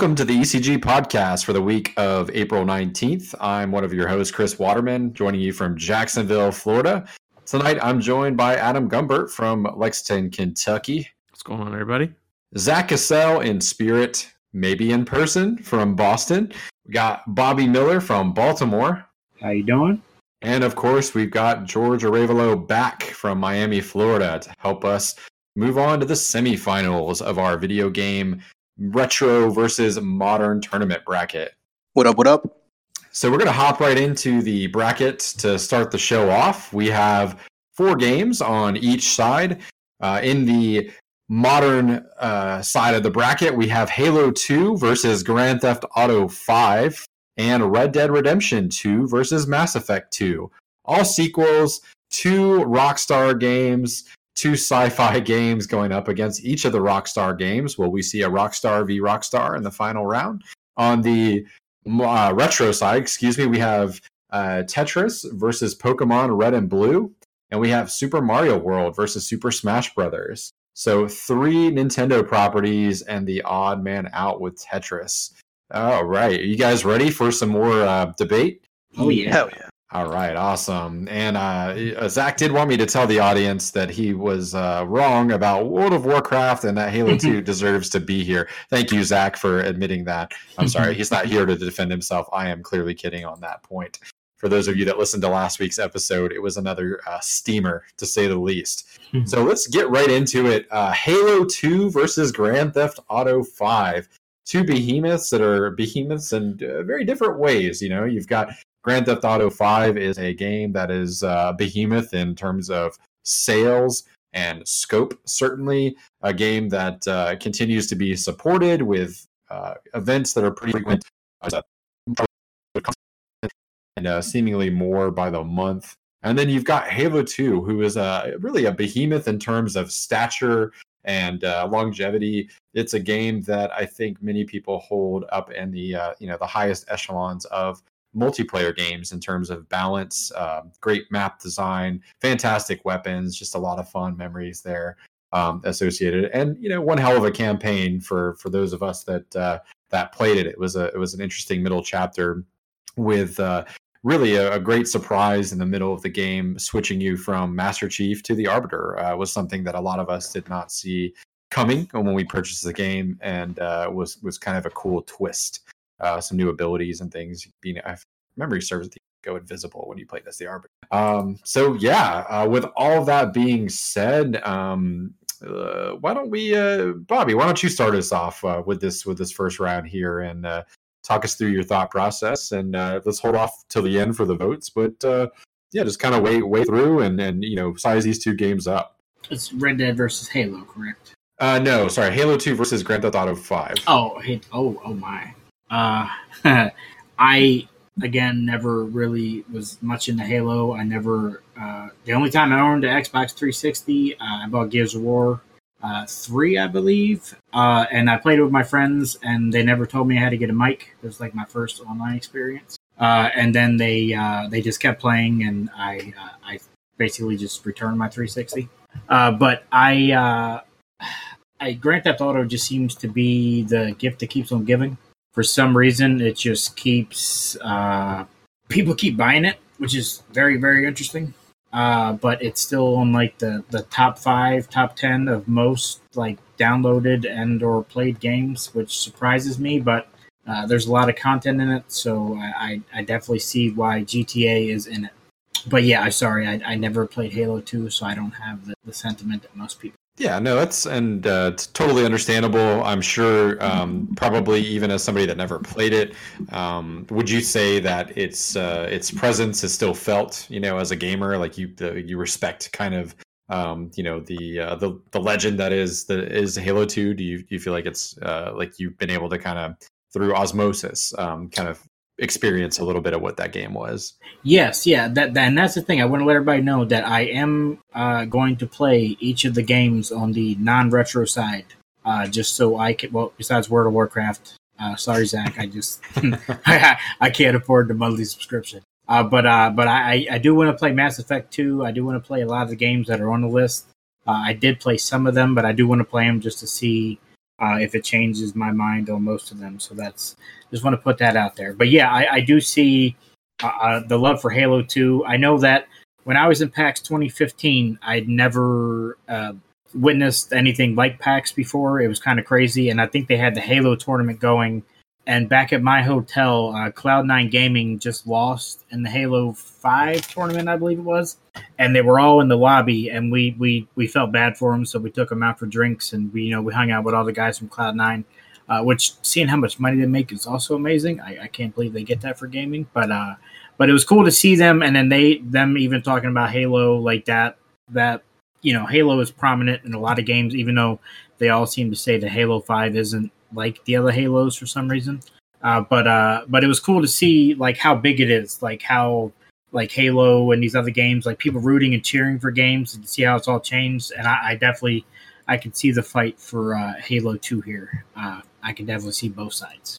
Welcome to the ECG podcast for the week of April 19th. I'm one of your hosts, Chris Waterman, joining you from Jacksonville, Florida. Tonight, I'm joined by Adam Gumbert from Lexington, Kentucky. What's going on, everybody? Zach Cassell in spirit, maybe in person, from Boston. We got Bobby Miller from Baltimore. How you doing? And of course, we've got George Arevalo back from Miami, Florida to help us move on to the semifinals of our video game retro versus modern tournament bracket. What up? What up? So we're going to hop right into the bracket to start the show off. We have four games on each side. Uh, in the modern uh, side of the bracket, we have Halo 2 versus Grand Theft Auto 5 and Red Dead Redemption 2 versus Mass Effect 2. All sequels, two Rockstar games, two sci-fi games going up against each of the Rockstar games. Will we see a Rockstar v Rockstar in the final round? On the uh, retro side, excuse me, we have uh, Tetris versus Pokemon Red and Blue, and we have Super Mario World versus Super Smash Brothers. So three Nintendo properties and the odd man out with Tetris. All right, are you guys ready for some more uh, debate? Oh yeah. Hell yeah. All right, awesome. And uh, Zach did want me to tell the audience that he was uh, wrong about World of Warcraft and that Halo 2 deserves to be here. Thank you, Zach, for admitting that. I'm sorry, he's not here to defend himself. I am clearly kidding on that point. For those of you that listened to last week's episode, it was another uh, steamer, to say the least. so let's get right into it. Uh, Halo 2 versus Grand Theft Auto 5 two behemoths that are behemoths in uh, very different ways. You know, you've got Grand Theft Auto 5 is a game that is uh, behemoth in terms of sales and scope. Certainly, a game that uh, continues to be supported with uh, events that are pretty frequent and uh, seemingly more by the month. And then you've got Halo 2, who is a, really a behemoth in terms of stature and uh, longevity. It's a game that I think many people hold up in the uh, you know the highest echelons of multiplayer games in terms of balance, uh, great map design, fantastic weapons, just a lot of fun memories there um, associated, and you know one hell of a campaign for for those of us that uh, that played it. It was a it was an interesting middle chapter with. Uh, really, a, a, great surprise in the middle of the game, switching you from Master Chief to the Arbiter uh, was something that a lot of us did not see coming when we purchased the game, and uh, was was kind of a cool twist uh, some new abilities and things. Being, if memory serves, you go invisible when you play as the arbiter. Um, so yeah, uh, with all that being said, um, uh, why don't we, uh, Bobby? Why don't you start us off uh, with this with this first round here and uh, talk us through your thought process? And uh, let's hold off till the end for the votes, but yeah, just kind of wait wait through and and you know size these two games up. It's Red Dead versus Halo, correct? Uh, no, sorry, Halo Two versus Grand Theft Auto Five. Oh, hey, oh, oh my. Uh, I again never really was much into Halo. I never. Uh, the only time I owned an Xbox 360, uh, I bought Gears of War uh, three, I believe, uh, and I played with my friends, and they never told me had to get a mic. It was like my first online experience. Uh, and then they uh, they just kept playing, and I I basically just returned my 360. but I. I, Grand Theft Auto just seems to be the gift that keeps on giving for some reason it just keeps uh, people keep buying it, which is very very interesting. Uh, but it's still on like the the top five, top ten of most like downloaded and or played games, which surprises me. But uh, there's a lot of content in it, so I, I, I definitely see why GTA is in it. But yeah, I'm sorry, I, I never played Halo 2, so I don't have the, the sentiment that most people. Yeah, no, that's and uh, it's totally understandable. I'm sure, um, probably even as somebody that never played it, um, would you say that its uh, its presence is still felt? You know, as a gamer, like you the, you respect kind of um, you know the uh, the the legend that is the is Halo Two. Do you do you feel like it's uh, like you've been able to kind of through osmosis, um, kind of experience a little bit of what that game was. Yes, yeah, that, that and that's the thing. I want to let everybody know that I am uh, going to play each of the games on the non-retro side, uh, just so I can. Well, besides World of Warcraft, uh, sorry Zach, I just I, I can't afford the monthly subscription. Uh, but uh, but I, I do want to play Mass Effect 2. I do want to play a lot of the games that are on the list. Uh, I did play some of them, but I do want to play them just to see uh, if it changes my mind on most of them. So that's just want to put that out there. But yeah, I, I do see uh, uh the love for Halo 2. I know that when I was in PAX 2015, I'd never uh, witnessed anything like PAX before. It was kind of crazy. And I think they had the Halo tournament going and back at my hotel, uh, Cloud9 Gaming just lost in the Halo Five tournament, I believe it was, and they were all in the lobby, and we we we felt bad for them, so we took them out for drinks, and we you know we hung out with all the guys from Cloud9. Uh, which seeing how much money they make is also amazing. I, I can't believe they get that for gaming, but uh, but it was cool to see them, and then they them even talking about Halo like that. That you know, Halo is prominent in a lot of games, even though they all seem to say that Halo Five isn't like the other Halos for some reason. Uh, but uh, but it was cool to see like how big it is, like how like Halo and these other games, like people rooting and cheering for games and see how it's all changed. And I, I definitely I can see the fight for uh, Halo Two here. Uh, I can definitely see both sides.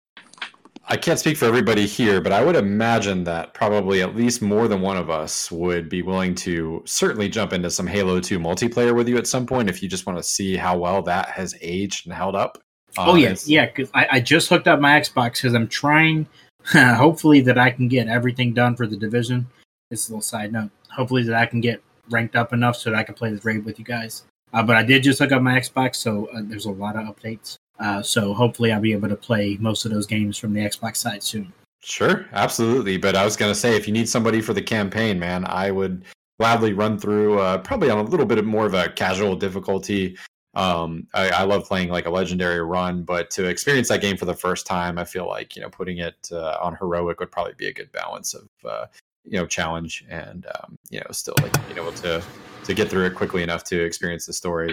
I can't speak for everybody here, but I would imagine that probably at least more than one of us would be willing to certainly jump into some Halo 2 multiplayer with you at some point if you just want to see how well that has aged and held up. Oh yes, yeah. Because I, I, just hooked up my Xbox because I'm trying, hopefully that I can get everything done for the division. It's a little side note. Hopefully that I can get ranked up enough so that I can play this raid with you guys. Uh, but I did just hook up my Xbox, so uh, there's a lot of updates. Uh, so hopefully I'll be able to play most of those games from the Xbox side soon. Sure, absolutely. But I was going to say, if you need somebody for the campaign, man, I would gladly run through uh, probably on a little bit more of a casual difficulty um, I, I, love playing like a legendary run, but to experience that game for the first time, I feel like you know putting it uh, on heroic would probably be a good balance of uh, you know challenge and um, you know still like being able to to get through it quickly enough to experience the story.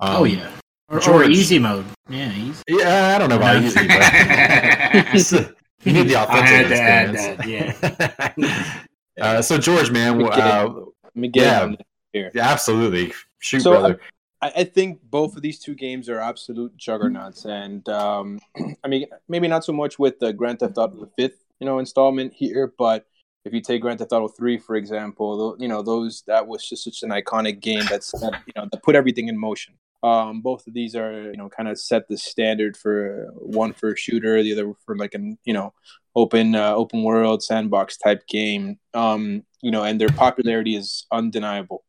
Um, oh yeah, or, George, or, easy mode. Yeah, easy. Yeah, I don't know about easy, but you need the authentic experience. That, yeah. uh, so George, man, uh, yeah, here. yeah, absolutely. Shoot, so, brother. I, I think both of these two games are absolute juggernauts, and um, I mean, maybe not so much with the Grand Theft Auto the fifth, you know, installment here, but if you take Grand Theft Auto three, for example, you know, those that was just such an iconic game that's that, you know that put everything in motion. Um, both of these are you know kind of set the standard for one for a shooter, the other for like an you know open uh, open world sandbox type game. Um, you know, and their popularity is undeniable.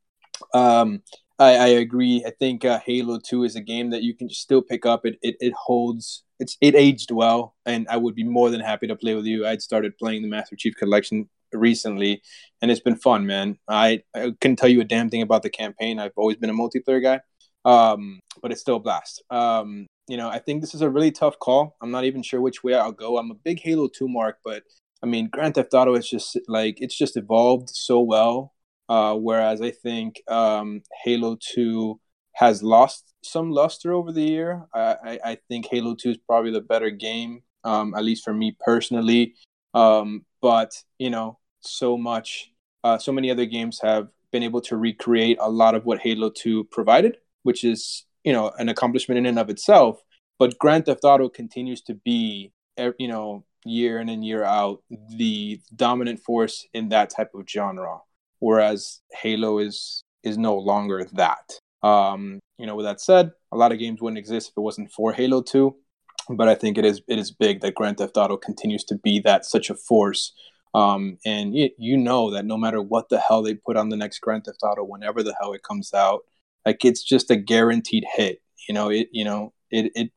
Um, I, I agree. I think uh, Halo Two is a game that you can still pick up. It, it it holds. It's it aged well, and I would be more than happy to play with you. I'd started playing the Master Chief Collection recently, and it's been fun, man. I, I couldn't tell you a damn thing about the campaign. I've always been a multiplayer guy, um, but it's still a blast. Um, you know, I think this is a really tough call. I'm not even sure which way I'll go. I'm a big Halo Two mark, but I mean, Grand Theft Auto is just like it's just evolved so well uh, whereas I think um, Halo 2 has lost some luster over the year. I, I think Halo 2 is probably the better game, um, at least for me personally. Um, but, you know, so much, uh, so many other games have been able to recreate a lot of what Halo 2 provided, which is, you know, an accomplishment in and of itself. But Grand Theft Auto continues to be, you know, year in and year out, the dominant force in that type of genre whereas Halo is is no longer that. Um, you know, with that said, a lot of games wouldn't exist if it wasn't for Halo 2. But I think it is it is big that Grand Theft Auto continues to be that such a force. Um, and you, you know that no matter what the hell they put on the next Grand Theft Auto, whenever the hell it comes out, like it's just a guaranteed hit. You know, it you know it it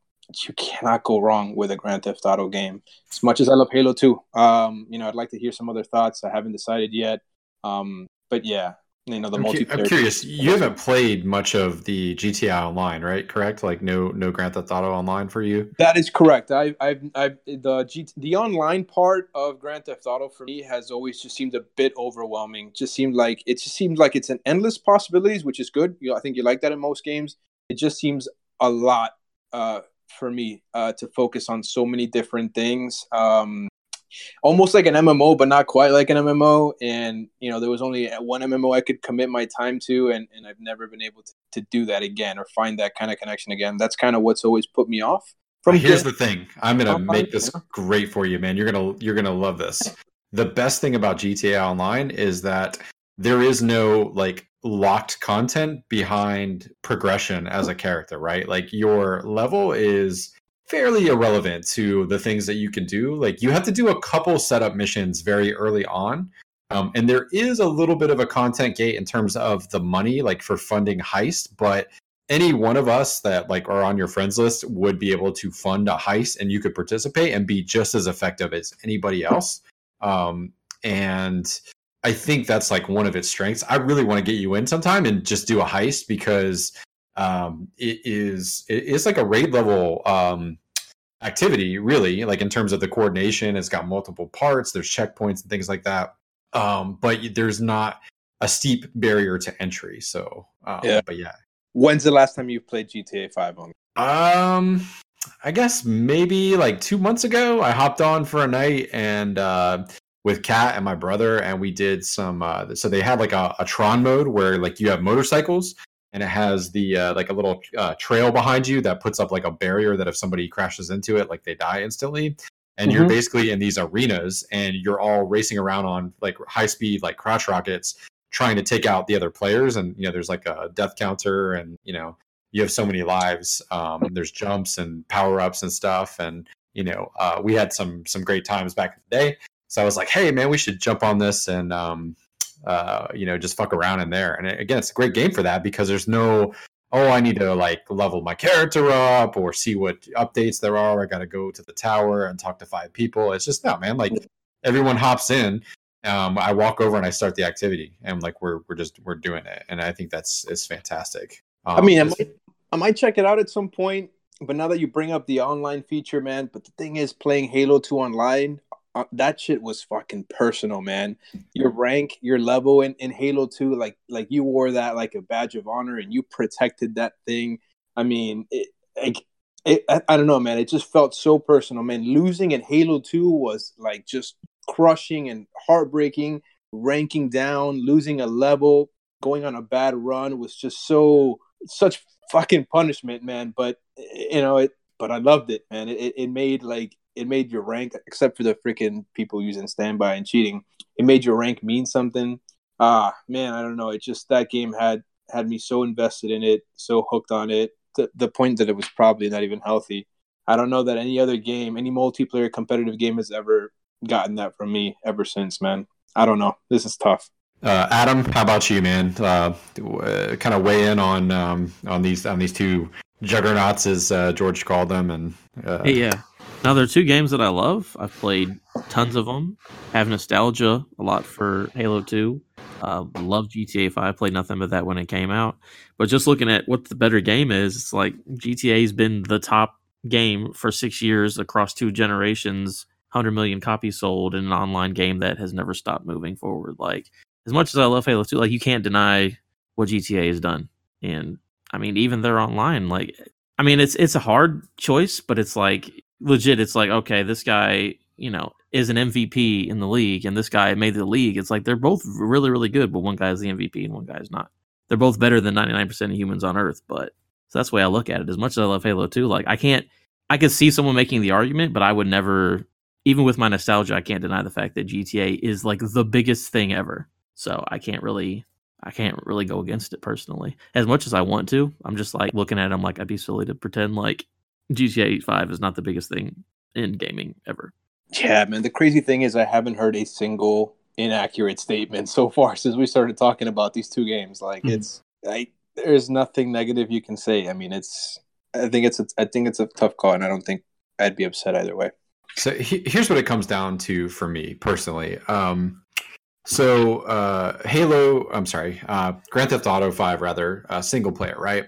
you cannot go wrong with a Grand Theft Auto game. As much as I love Halo 2, um, you know, I'd like to hear some other thoughts. I haven't decided yet. Um, but yeah, you know the I'm multiplayer. I'm curious. You haven't played much of the GTA Online, right? Correct? Like no no Grand Theft Auto Online for you. That is correct. I I I the G, the online part of Grand Theft Auto for me has always just seemed a bit overwhelming. Just seemed like it just seemed like it's an endless possibilities, which is good. You know, I think you like that in most games. It just seems a lot uh, for me uh, to focus on so many different things. Um, almost like an MMO, but not quite like an MMO. And you know, there was only one MMO I could commit my time to, and, and I've never been able to, to do that again or find that kind of connection again. That's kind of what's always put me off. From here's the thing, I'm gonna make this great for you, man. You're gonna you're gonna love this. The best thing about GTA Online is that there is no like locked content behind progression as a character, right? Like your level is fairly irrelevant to the things that you can do. Like you have to do a couple setup missions very early on. Um, and there is a little bit of a content gate in terms of the money, like for funding heist, but any one of us that like are on your friends list would be able to fund a heist and you could participate and be just as effective as anybody else. Um, and I think that's like one of its strengths. I really want to get you in sometime and just do a heist because um, it is it's like a raid level um, activity, really. Like in terms of the coordination, it's got multiple parts. There's checkpoints and things like that. Um, but there's not a steep barrier to entry. So um, yeah, but yeah. When's the last time you played GTA Five on? Um, I guess maybe like two months ago. I hopped on for a night and uh, with Kat and my brother, and we did some. Uh, so they had like a, a, Tron mode where like you have motorcycles, and it has the uh, like a little uh, trail behind you that puts up like a barrier that if somebody crashes into it, like they die instantly. And mm-hmm. you're basically in these arenas, and you're all racing around on like high speed like crash rockets, trying to take out the other players. And you know, there's like a death counter, and you know, you have so many lives. Um, there's jumps and power ups and stuff, and you know, uh, we had some some great times back in the day. So I was like, hey man, we should jump on this and um, uh, you know just fuck around in there. And again, it's a great game for that because there's no oh I need to like level my character up or see what updates there are. I got to go to the tower and talk to five people. It's just no man. Like everyone hops in. Um, I walk over and I start the activity, and like we're we're just we're doing it, and I think that's it's fantastic. Um, I mean, I might, I might check it out at some point but now that you bring up the online feature, man, but the thing is, playing Halo 2 online, uh, that shit was fucking personal, man. Your rank, your level in, in Halo 2, like like you wore that like a badge of honor and you protected that thing. I mean, it, it, it, I, I don't know, man. It just felt so personal, man. Losing in Halo 2 was like just crushing and heartbreaking. Ranking down, losing a level, going on a bad run was just so such fucking punishment, man. But you know it. But I loved it, man. It, it made like it made your rank, except for the freaking people using standby and cheating, it made your rank mean something. Ah, man, I don't know. It just that game had had me so invested in it, so hooked on it, to the point that it was probably not even healthy. I don't know that any other game, any multiplayer competitive game has ever gotten that from me ever since, man. I don't know. This is tough. Uh, Adam, how about you, man? Uh, uh, kind of weigh in on um, on these on these two juggernauts, as uh, George called them, and uh, hey, yeah, now there are two games that I love. I've played tons of them. Have nostalgia a lot for Halo Two. Uh, love GTA Five. Played nothing but that when it came out. But just looking at what the better game is, it's like GTA's been the top game for six years across two generations. 100 million copies sold in an online game that has never stopped moving forward. Like, as much as I love Halo 2, like, you can't deny what GTA has done. And I mean, even they're online, like, I mean, it's it's a hard choice, but it's like legit it's like okay this guy you know is an mvp in the league and this guy made the league. It's like they're both really really good but one guy is the mvp and one guy's not. They're both better than 99% of humans on earth but so that's the way i look at it. As much as i love halo 2 like i can't i could see someone making the argument but i would never even with my nostalgia i can't deny the fact that gta is like the biggest thing ever. So i can't really I can't really go against it personally. As much as I want to, I'm just like looking at it, I'm like, I'd be silly to pretend like GTA 5 is not the biggest thing in gaming ever. Yeah, man. The crazy thing is, I haven't heard a single inaccurate statement so far since we started talking about these two games. Like, mm-hmm. it's, I, there's nothing negative you can say. I mean, it's, I think it's, a, I think it's a tough call, and I don't think I'd be upset either way. So he, here's what it comes down to for me personally. Um, so uh, Halo, I'm sorry, uh, Grand Theft Auto Five, rather, uh, single player, right?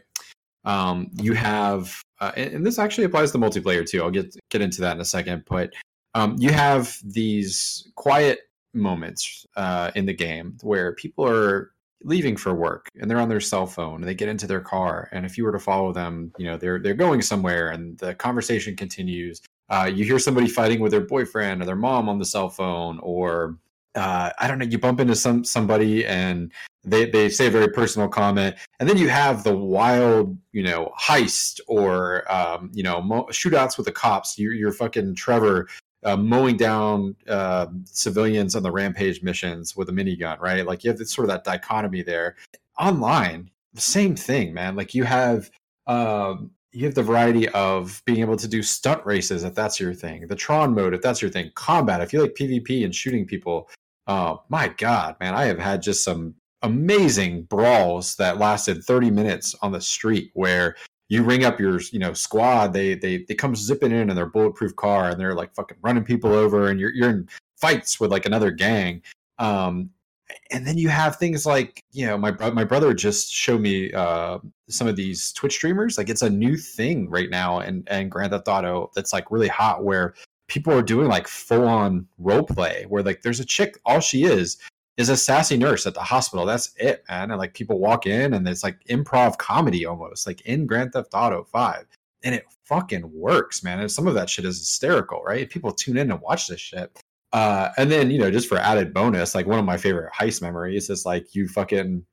Um, you have, uh, and, and, this actually applies to multiplayer too. I'll get get into that in a second, but um, you have these quiet moments uh, in the game where people are leaving for work and they're on their cell phone and they get into their car and if you were to follow them you know they're they're going somewhere and the conversation continues uh, you hear somebody fighting with their boyfriend or their mom on the cell phone or uh, I don't know, you bump into some somebody and they, they say a very personal comment, and then you have the wild, you know, heist or um, you know mo- shootouts with the cops. You're, you're fucking Trevor uh, mowing down uh, civilians on the rampage missions with a minigun, right? Like you have this, sort of that dichotomy there. online, same thing, man. Like you have um, you have the variety of being able to do stunt races if that's your thing, the Tron mode if that's your thing, combat if you like PvP and shooting people. Oh my god, man, I have had just some amazing brawls that lasted 30 minutes on the street where you ring up your you know squad they they they come zipping in in their bulletproof car and they're like fucking running people over and you're you're in fights with like another gang um and then you have things like you know my my brother just showed me uh, some of these Twitch streamers. Like it's a new thing right now, and and Grand Theft Auto that's like really hot, where people are doing like full on role play, where like there's a chick, all she is is a sassy nurse at the hospital. That's it, man. And like people walk in, and it's like improv comedy almost, like in Grand Theft Auto Five, and it fucking works, man. And some of that shit is hysterical, right? People tune in and watch this shit. Uh, and then you know, just for added bonus, like one of my favorite heist memories is like you fucking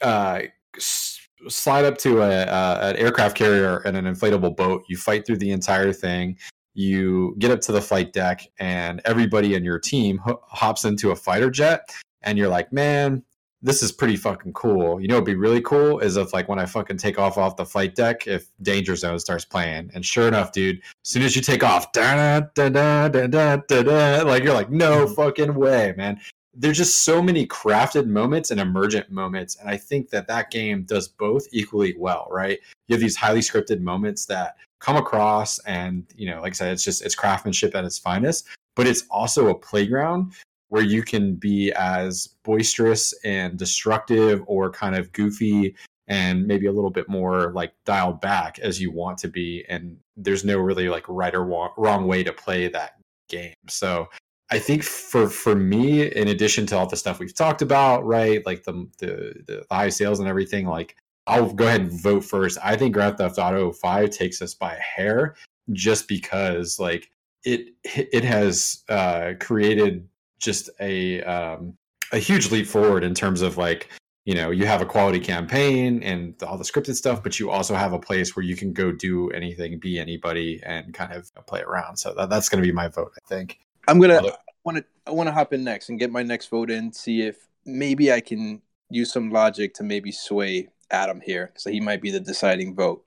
uh, slide up to a, a, an aircraft carrier and an inflatable boat. You fight through the entire thing. You get up to the flight deck, and everybody in your team ho- hops into a fighter jet. And you're like, man, this is pretty fucking cool. You know, it'd be really cool is if like when I fucking take off off the flight deck, if Danger Zone starts playing, and sure enough, dude, as soon as you take off, da da da da da da da, like you're like, no hmm. fucking way, man. There's just so many crafted moments and emergent moments, and I think that that game does both equally well, right? You have these highly scripted moments that come across, and you know, like I said, it's just it's craftsmanship at its finest, but it's also a playground where you can be as boisterous and destructive or kind of goofy and maybe a little bit more like dialed back as you want to be and there's no really like right or wrong way to play that game. So i think for for me in addition to all the stuff we've talked about right like the the, the high sales and everything like i'll go ahead and vote first. I think grand theft auto 5 takes us by a hair just because like it it has uh created just a um, a huge leap forward in terms of like you know you have a quality campaign and all the scripted stuff but you also have a place where you can go do anything be anybody and kind of play around. So that, that's going to be my vote i think. I'm gonna want to i want to hop in next and get my next vote in see if maybe i can use some logic to maybe sway adam here so he might be the deciding vote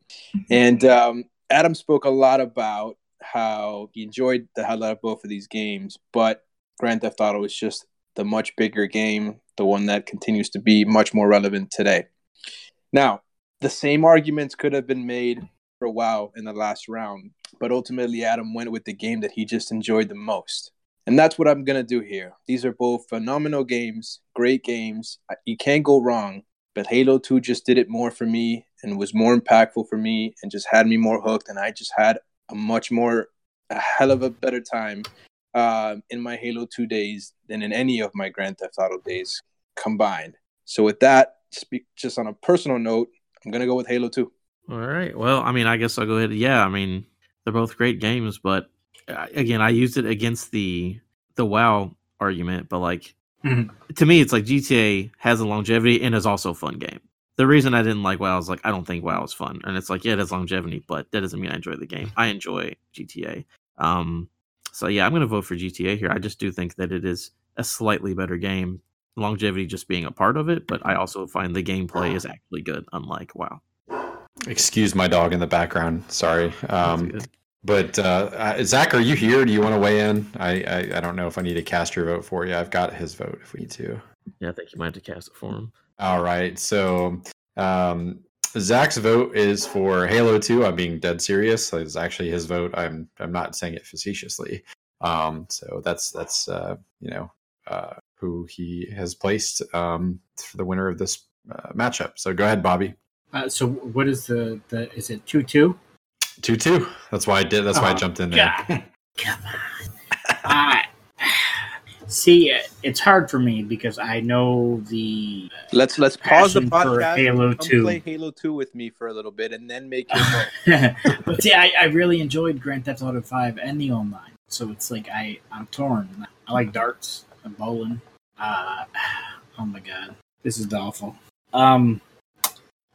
and um, adam spoke a lot about how he enjoyed the hell out of both of these games but Grand Theft Auto is just the much bigger game, the one that continues to be much more relevant today. Now, the same arguments could have been made for a while in the last round, but ultimately Adam went with the game that he just enjoyed the most. And that's what I'm going to do here. These are both phenomenal games, great games. You can't go wrong, but Halo 2 just did it more for me and was more impactful for me and just had me more hooked. And I just had a much more, a hell of a better time uh, in my Halo 2 days than in any of my Grand Theft Auto days combined. So, with that, speak just on a personal note, I'm going to go with Halo 2. All right. Well, I mean, I guess I'll go ahead. Yeah, I mean, they're both great games, but uh, again, I used it against the the WoW argument, but like mm-hmm. to me, it's like GTA has a longevity and is also a fun game. The reason I didn't like WoW is like I don't think WoW is fun, and it's like yeah, it has longevity, but that doesn't mean I enjoy the game. I enjoy GTA. Um, so yeah, I'm going to vote for GTA here. I just do think that it is a slightly better game. Longevity just being a part of it, but I also find the gameplay is actually good, unlike WoW. Excuse my dog in the background. Sorry. Um, but uh, uh, Zach, are you here? Do you want to weigh in? I, I, I don't know if I need to cast your vote for you. I've got his vote if we need to. Yeah, I think you might have to cast it for him. All right. So um, Zach's vote is for Halo 2. I'm being dead serious. It's actually his vote. I'm I'm not saying it facetiously. Um, so that's that's uh, you know uh, who he has placed um, for the winner of this uh, matchup. So go ahead, Bobby. Uh, so what is the the is it two two? Two two. That's why I did. That's oh, why I oh, jumped in there. God. Come on. I See, it's hard for me because I know the. Let's let's pause the podcast. Halo Two. Play Halo Two with me for a little bit, and then make your but see, I, I really enjoyed Grand Theft Auto Five and the online, so it's like I I'm torn. I like darts and bowling. Uh, oh my god, this is awful. Um,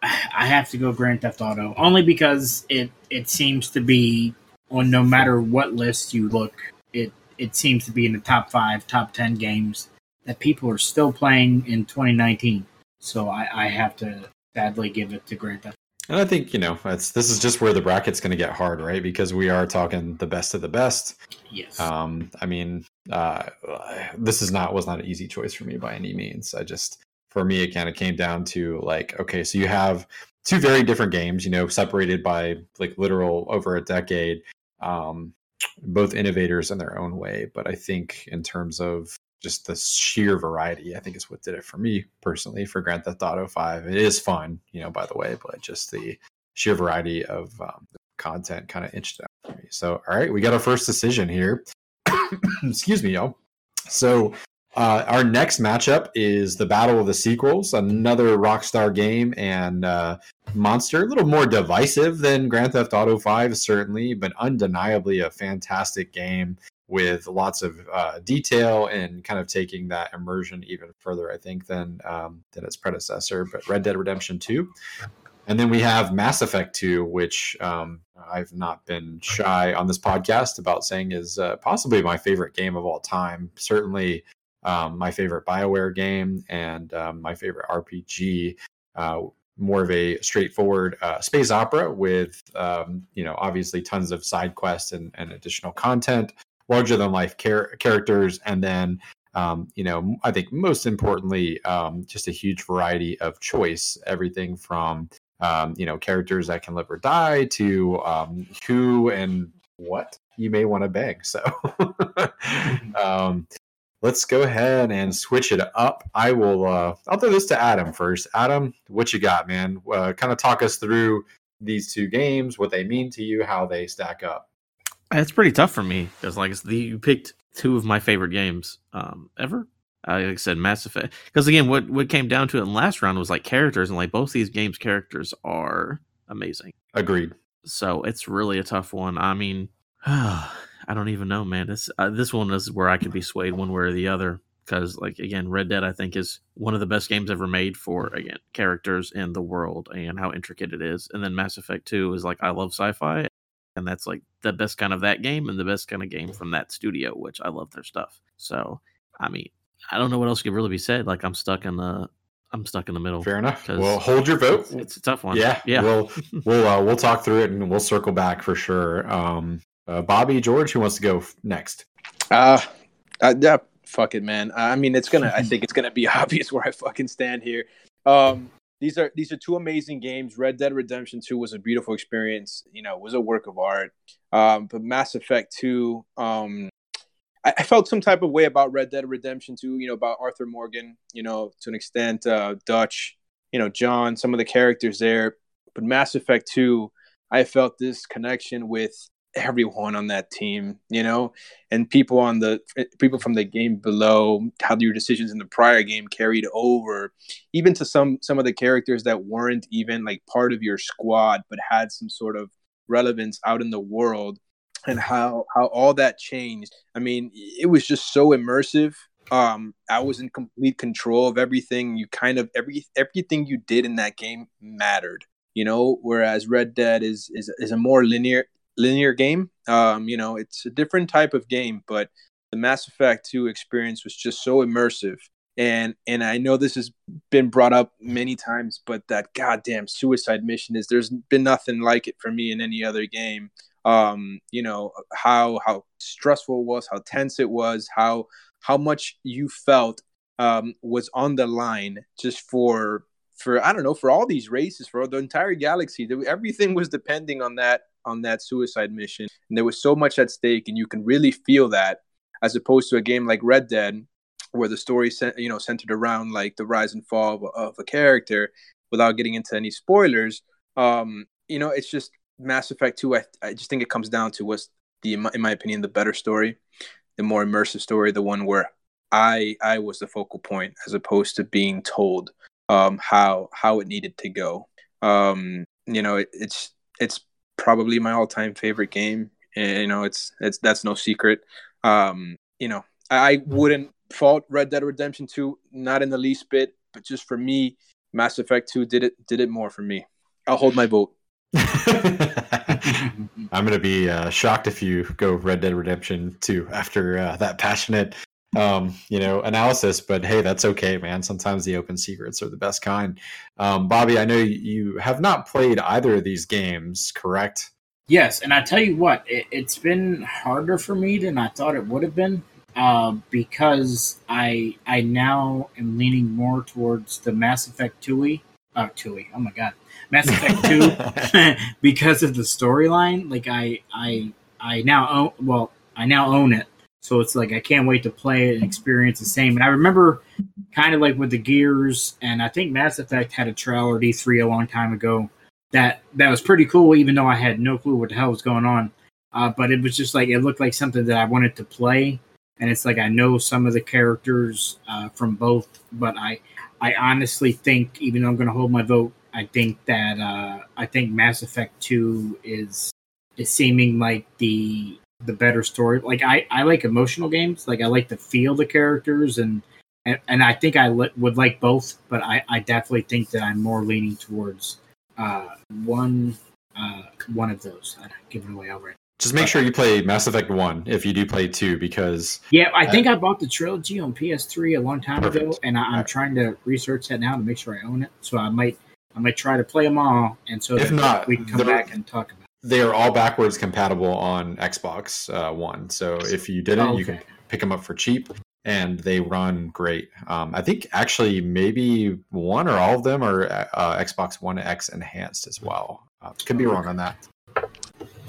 I have to go Grand Theft Auto only because it it seems to be on no matter what list you look, it it seems to be in the top five, top ten games that people are still playing in 2019. So I, I have to sadly give it to Grand Theft. And I think you know it's this is just where the bracket's going to get hard, right? Because we are talking the best of the best. Yes. Um, I mean, uh, this is not was not an easy choice for me by any means. I just for me it kind of came down to like, okay, so you have two very different games, you know, separated by like literal over a decade. Um, both innovators in their own way, but I think in terms of just the sheer variety, I think is what did it for me personally for Grand Theft Auto Five. It is fun, you know, by the way, but just the sheer variety of um, content kind of inched out for me. So, all right, we got our first decision here. Excuse me, y'all. So, uh, our next matchup is the Battle of the Sequels, another Rockstar game and uh, monster, a little more divisive than Grand Theft Auto 5, certainly, but undeniably a fantastic game with lots of uh, detail and kind of taking that immersion even further, I think, than um, than its predecessor. But Red Dead Redemption 2. And then we have Mass Effect 2, which um, I've not been shy on this podcast about saying is uh, possibly my favorite game of all time. Certainly um, my favorite Bioware game and um, my favorite RPG. Uh, more of a straightforward uh, space opera with, um, you know, obviously tons of side quests and, and additional content, larger than life char- characters, and then, um, you know, I think most importantly, um, just a huge variety of choice. Everything from, um, you know, characters that can live or die to who and what you may want to bang. So, um, let's go ahead and switch it up. I will. Uh, I'll throw this to Adam first. Adam, what you got, man? Uh, kind of talk us through these two games, what they mean to you, how they stack up. It's pretty tough for me because, like, the, you picked two of my favorite games um, ever. Uh, like I said, Mass Effect. Because again, what what came down to it in last round was like characters, and like both these games' characters are amazing. Agreed. So it's really a tough one. I mean, I don't even know, man. This uh, this one is where I could be swayed one way or the other because, like, again, Red Dead I think is one of the best games ever made for again characters in the world and how intricate it is. And then Mass Effect Two is like I love sci-fi, and that's like the best kind of that game and the best kind of game from that studio, which I love their stuff. So, I mean, I don't know what else could really be said. Like, I'm stuck in the I'm stuck in the middle. Fair enough. Well, hold your vote. It's, it's, a tough one. Yeah, yeah. We'll we'll uh, we'll talk through it and we'll circle back for sure. Um, uh, Bobby, George, who wants to go next? Uh, uh, yeah, fuck it, man. I mean, it's gonna. I think it's gonna be obvious where I fucking stand here. Um, these are these are two amazing games. Red Dead Redemption Two was a beautiful experience. You know, was a work of art. Um, but Mass Effect Two, um, I, I, felt some type of way about Red Dead Redemption Two. You know, about Arthur Morgan. You know, to an extent, uh, Dutch. You know, John. Some of the characters there. But Mass Effect Two, I felt this connection with everyone on that team, you know, and people on the people from the game below, how your decisions in the prior game carried over, even to some some of the characters that weren't even like part of your squad, but had some sort of relevance out in the world, and how how all that changed. I mean, it was just so immersive. Um, I was in complete control of everything. You kind of every everything you did in that game mattered you know whereas red dead is is, is a more linear linear game. Um, you know, it's a different type of game, but the Mass Effect 2 experience was just so immersive. And and I know this has been brought up many times, but that goddamn suicide mission is there's been nothing like it for me in any other game. Um, you know, how how stressful it was, how tense it was, how how much you felt um, was on the line just for for I don't know for all these races for the entire galaxy. Everything was depending on that on that suicide mission, and there was so much at stake, and you can really feel that, as opposed to a game like Red Dead, where the story you know centered around like the rise and fall of, of a character, without getting into any spoilers. Um, you know, it's just Mass Effect Two. I, I just think it comes down to what's the in my, in my opinion the better story, the more immersive story, the one where I I was the focal point as opposed to being told um, how how it needed to go. Um, you know, it, it's it's probably my all-time favorite game. And, you know, it's it's that's no secret. Um, you know, I wouldn't fault Red Dead Redemption 2, not in the least bit, but just for me, Mass Effect 2 did it did it more for me. I'll hold my vote. I'm gonna be uh, shocked if you go Red Dead Redemption 2 after uh, that passionate um, you know, analysis, but hey, that's okay, man. Sometimes the open secrets are the best kind. Um, Bobby, I know you have not played either of these games, correct? Yes, and I tell you what, it, has been harder for me than I thought it would have been uh, because I I now am leaning more towards the Mass Effect 2 uh, Tui. Oh my god, Mass Effect Two, because of the storyline. Like I, I, I now own. Well, I now own it, so it's like I can't wait to play it and experience the same. And I remember, kind of like with the Gears, and I think Mass Effect had a trailer E3 a long time ago. That that was pretty cool, even though I had no clue what the hell was going on. Uh, but it was just like it looked like something that I wanted to play, and it's like I know some of the characters uh, from both, but I I honestly think, even though I'm going to hold my vote, I think that uh, I think Mass Effect Two is is seeming like the the better story. Like I, I like emotional games. Like I like to feel the characters and and, and I think I li- would like both, but I, I definitely think that I'm more leaning towards uh, one uh, one of those. I give it away already. Just make sure you play Mass Effect One if you do play two, because yeah, I think I bought the trilogy on PS3 a long time perfect. ago, and I, am right. trying to research that now to make sure I own it. So I might I might try to play them all, and so if not, we can come back and talk about. It. They are all backwards compatible on Xbox uh, One, so if you didn't, oh, okay. you can pick them up for cheap, and they run great. Um, I think actually maybe one or all of them are uh, Xbox One X enhanced as well. Uh, could be wrong on that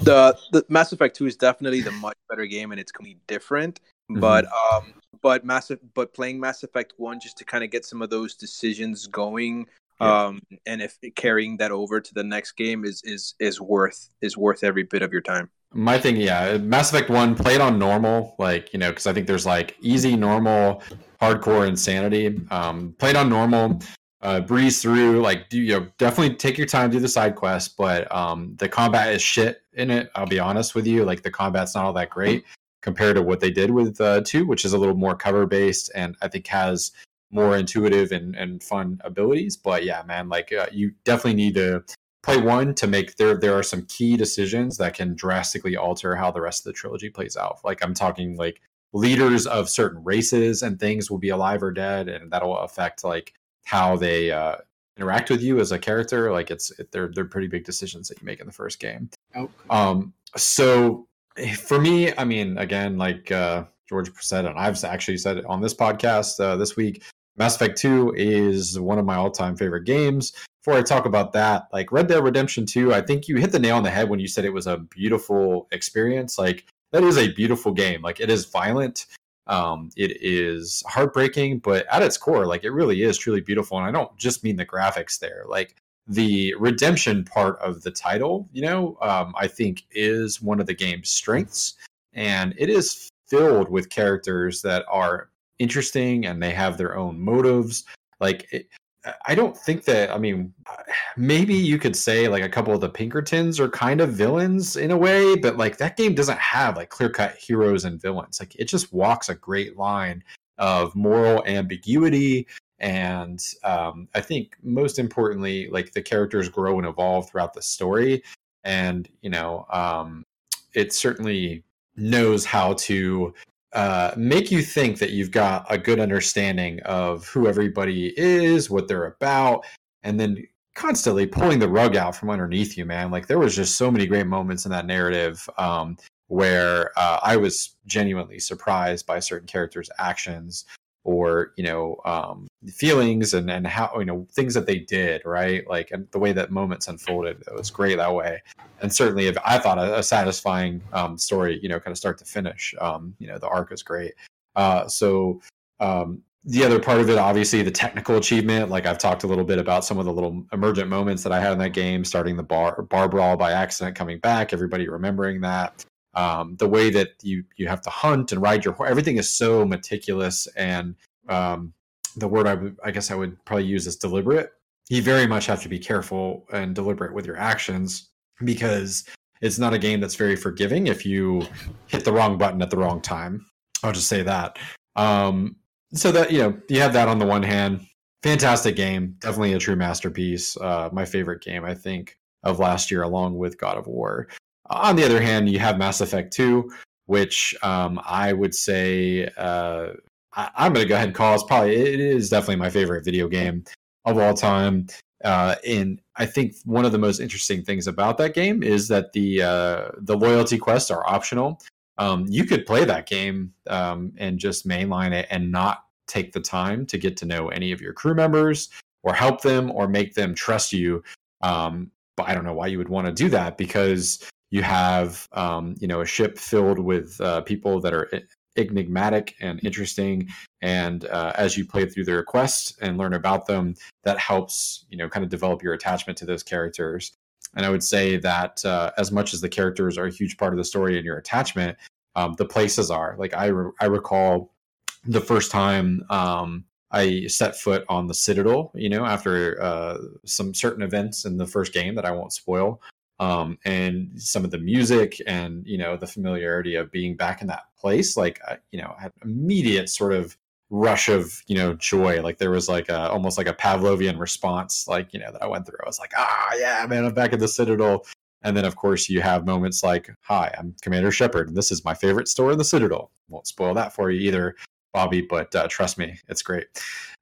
the the Mass Effect Two is definitely the much better game, and it's completely different. Mm-hmm. But um, but massive, but playing Mass Effect One just to kind of get some of those decisions going, yeah. um, and if carrying that over to the next game is is is worth is worth every bit of your time. My thing, yeah, Mass Effect One played on normal, like you know, because I think there's like easy, normal, hardcore, insanity. Um, played on normal uh, breeze through. Like, do you know, definitely take your time, do the side quest, but um, the combat is shit in it. I'll be honest with you. Like, the combat's not all that great compared to what they did with uh, two, which is a little more cover based and I think has more intuitive and, and fun abilities. But yeah, man, like uh, you definitely need to play one to make there. There are some key decisions that can drastically alter how the rest of the trilogy plays out. Like I'm talking like leaders of certain races and things will be alive or dead, and that'll affect like how they uh, interact with you as a character. Like it's it, they're they're pretty big decisions that you make in the first game. Okay. Um, so eh, for me, I mean, again, like uh, George said, and I've actually said it on this podcast uh, this week. Mass Effect 2 is one of my all-time favorite games. Before I talk about that, like Red Dead Redemption 2, I think you hit the nail on the head when you said it was a beautiful experience. Like that is a beautiful game. Like it is violent. Um, it is heartbreaking, but at its core, like it really is truly beautiful. And I don't just mean the graphics there, like the redemption part of the title, you know, um, I think is one of the game's strengths. And it is filled with characters that are interesting and they have their own motives. Like it, I don't think that. I mean, maybe you could say like a couple of the Pinkertons are kind of villains in a way, but like that game doesn't have like clear cut heroes and villains. Like it just walks a great line of moral ambiguity. And um, I think most importantly, like the characters grow and evolve throughout the story. And, you know, um, it certainly knows how to uh, make you think that you've got a good understanding of who everybody is, what they're about, and then constantly pulling the rug out from underneath you, man. Like there was just so many great moments in that narrative um, where uh, I was genuinely surprised by certain characters' actions or you know um, feelings and and how you know things that they did right? Like and the way that moments unfolded it was great that way. And certainly if i thought a, a satisfying um, story you know kind of start to finish um, you know the arc was great. Uh, so um, the other part of it obviously the technical achievement like i've talked a little bit about some of the little emergent moments that i had in that game starting the bar bar brawl by accident coming back everybody remembering that. Um, the way that you you have to hunt and ride your everything is so meticulous and um, the word I guess I would probably use is deliberate. You very much have to be careful and deliberate with your actions because it's not a game that's very forgiving if you hit the wrong button at the wrong time. I'll just say that. Um, so that you know you have that on the one hand. Fantastic game, definitely a true masterpiece. Uh, my favorite game, I think, of last year, along with God of War. On the other hand, you have Mass Effect 2, which um, I would say uh, I, am going to go ahead and call it's probably it is definitely my favorite video game of all time. Uh, and I think one of the most interesting things about that game is that the uh, the loyalty quests are optional. Um, you could play that game um, and just mainline it and not take the time to get to know any of your crew members or help them or make them trust you. Um, but I don't know why you would want to do that because you have um, you know a ship filled with uh, people that are enigmatic and interesting. And uh, as you play through their quests and learn about them that helps you know kind of develop your attachment to those characters. And i would say that uh, as much as the characters are a huge part of the story and your attachment um, the places are. Like i re- i recall the first time um, I set foot on the Citadel, you know, after uh, some certain events in the first game that I won't spoil um, and some of the music and you know the familiarity of being back in that place like uh, you know had immediate sort of rush of you know joy. Like there was like a almost like a pavlovian response like you know that i went through. I was like ah yeah man i'm back at the citadel. And then of course you have moments like hi i'm commander shepard and this is my favorite store in the citadel. Won't spoil that for you either bobby but uh, trust me it's great.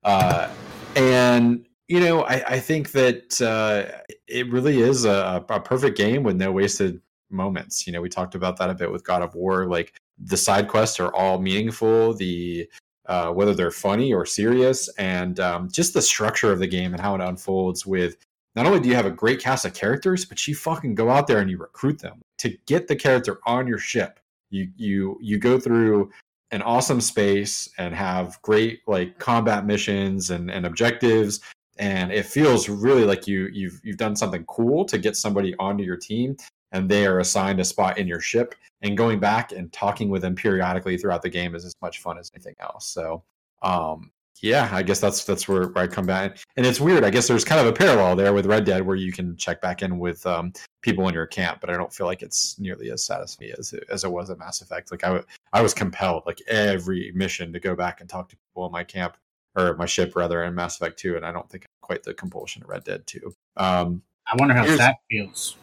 Uh, and you know, I, I think that uh, it really is a, a, perfect game with no wasted moments. You know, we talked about that a bit with God of War. Like the side quests are all meaningful. The uh, whether they're funny or serious, and um, just the structure of the game and how it unfolds. With not only do you have a great cast of characters, but you fucking go out there and you recruit them to get the character on your ship. You you you go through an awesome space and have great like combat missions and, and objectives and it feels really like you you've you've done something cool to get somebody onto your team and they are assigned a spot in your ship and going back and talking with them periodically throughout the game is as much fun as anything else. So um, yeah i guess that's that's where, where, i come back. And it's weird i guess there's kind of a parallel there with red dead where you can check back in with um, people in your camp but i don't feel like it's nearly as satisfying as it, as it was at mass effect. Like I, w- I was compelled like every mission to go back and talk to people in my camp or my ship rather in Mass Effect 2, and I don't think quite the compulsion of Red Dead 2. Um, I wonder how Zach feels.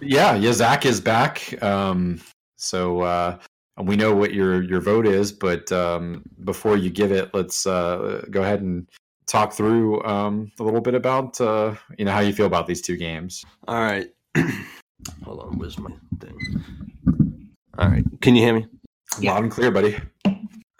Yeah, yeah, Zach is back. Um, so uh, we know what your your vote is, but um, before you give it, let's uh, go ahead and talk through um, a little bit about uh, you know how you feel about these two games. All right, hold on, where's my thing? All right, can you hear me? Yeah. Loud and clear, buddy.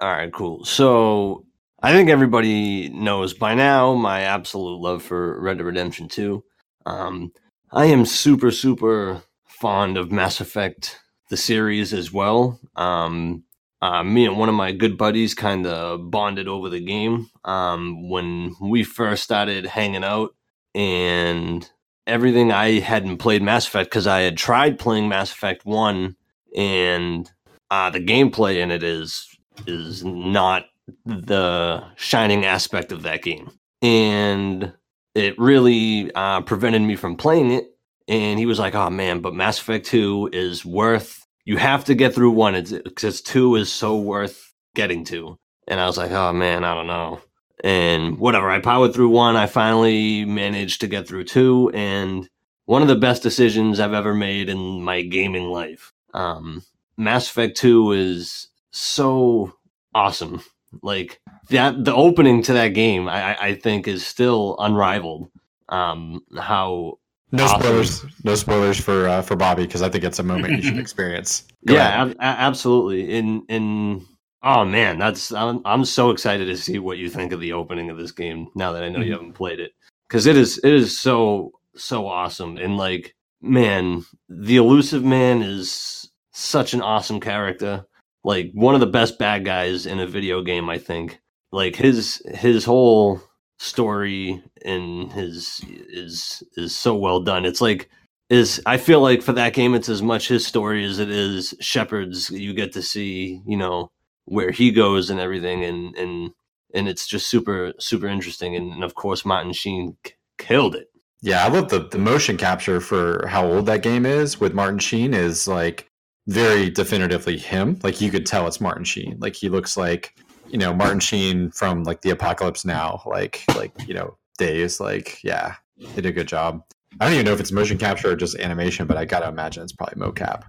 All right, cool. So I think everybody knows by now my absolute love for Red Dead Redemption 2. Um, I am super, super fond of Mass Effect, the series as well. Um, uh, me and one of my good buddies kind of bonded over the game um, when we first started hanging out, and everything I hadn't played Mass Effect because I had tried playing Mass Effect 1, and uh, the gameplay in it is is not the shining aspect of that game. And it really uh, prevented me from playing it. And he was like, oh man, but Mass Effect 2 is worth, you have to get through one because 2 is so worth getting to. And I was like, oh man, I don't know. And whatever, I powered through one. I finally managed to get through two. And one of the best decisions I've ever made in my gaming life. Um, Mass Effect 2 is so awesome. Like that, the opening to that game, I, I think, is still unrivaled. Um, how no awesome. spoilers, no spoilers for uh, for Bobby because I think it's a moment you should experience. Go yeah, ab- absolutely. In in oh man, that's I'm, I'm so excited to see what you think of the opening of this game now that I know mm-hmm. you haven't played it because it is it is so so awesome and like man, the Illusive Man is such an awesome character like one of the best bad guys in a video game, I think. Like his his whole story and his is is so well done. It's like is I feel like for that game it's as much his story as it is Shepard's. You get to see, you know, where he goes and everything and and and it's just super super interesting and, and of course Martin Sheen killed it. Yeah, I love the the motion capture for how old that game is with Martin Sheen is like very definitively him. Like you could tell it's Martin Sheen. Like he looks like you know Martin Sheen from like the Apocalypse Now. Like like you know days. Like yeah, they did a good job. I don't even know if it's motion capture or just animation, but I gotta imagine it's probably mocap.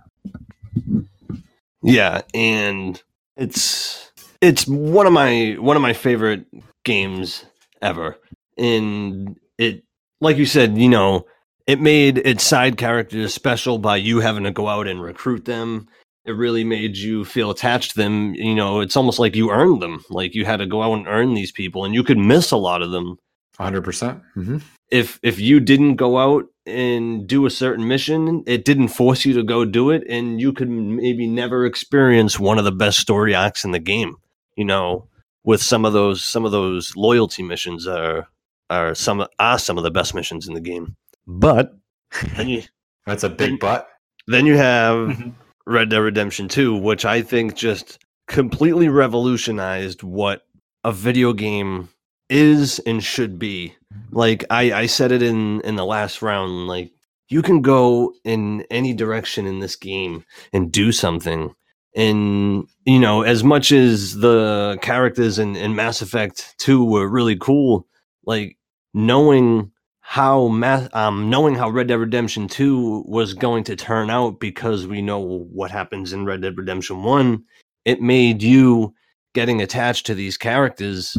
Yeah, and it's it's one of my one of my favorite games ever. And it like you said, you know, it made its side characters special by you having to go out and recruit them. It really made you feel attached to them. You know, it's almost like you earned them. Like you had to go out and earn these people, and you could miss a lot of them 100%. percent hmm if if you didn't go out and do a certain mission, it didn't force you to go do it, and you could maybe never experience one of the best story arcs in the game. You know, with some of those some of those loyalty missions are are some are some of the best missions in the game. But then you That's a big but. then you have Mhm. Red Dead Redemption 2, which I think just completely revolutionized what a video game is and should be. Like I, I said it in in the last round, like you can go in any direction in this game and do something. And you know, as much as the characters in, in Mass Effect 2 were really cool, like knowing how um knowing how Red Dead Redemption 2 was going to turn out because we know what happens in Red Dead Redemption 1, it made you getting attached to these characters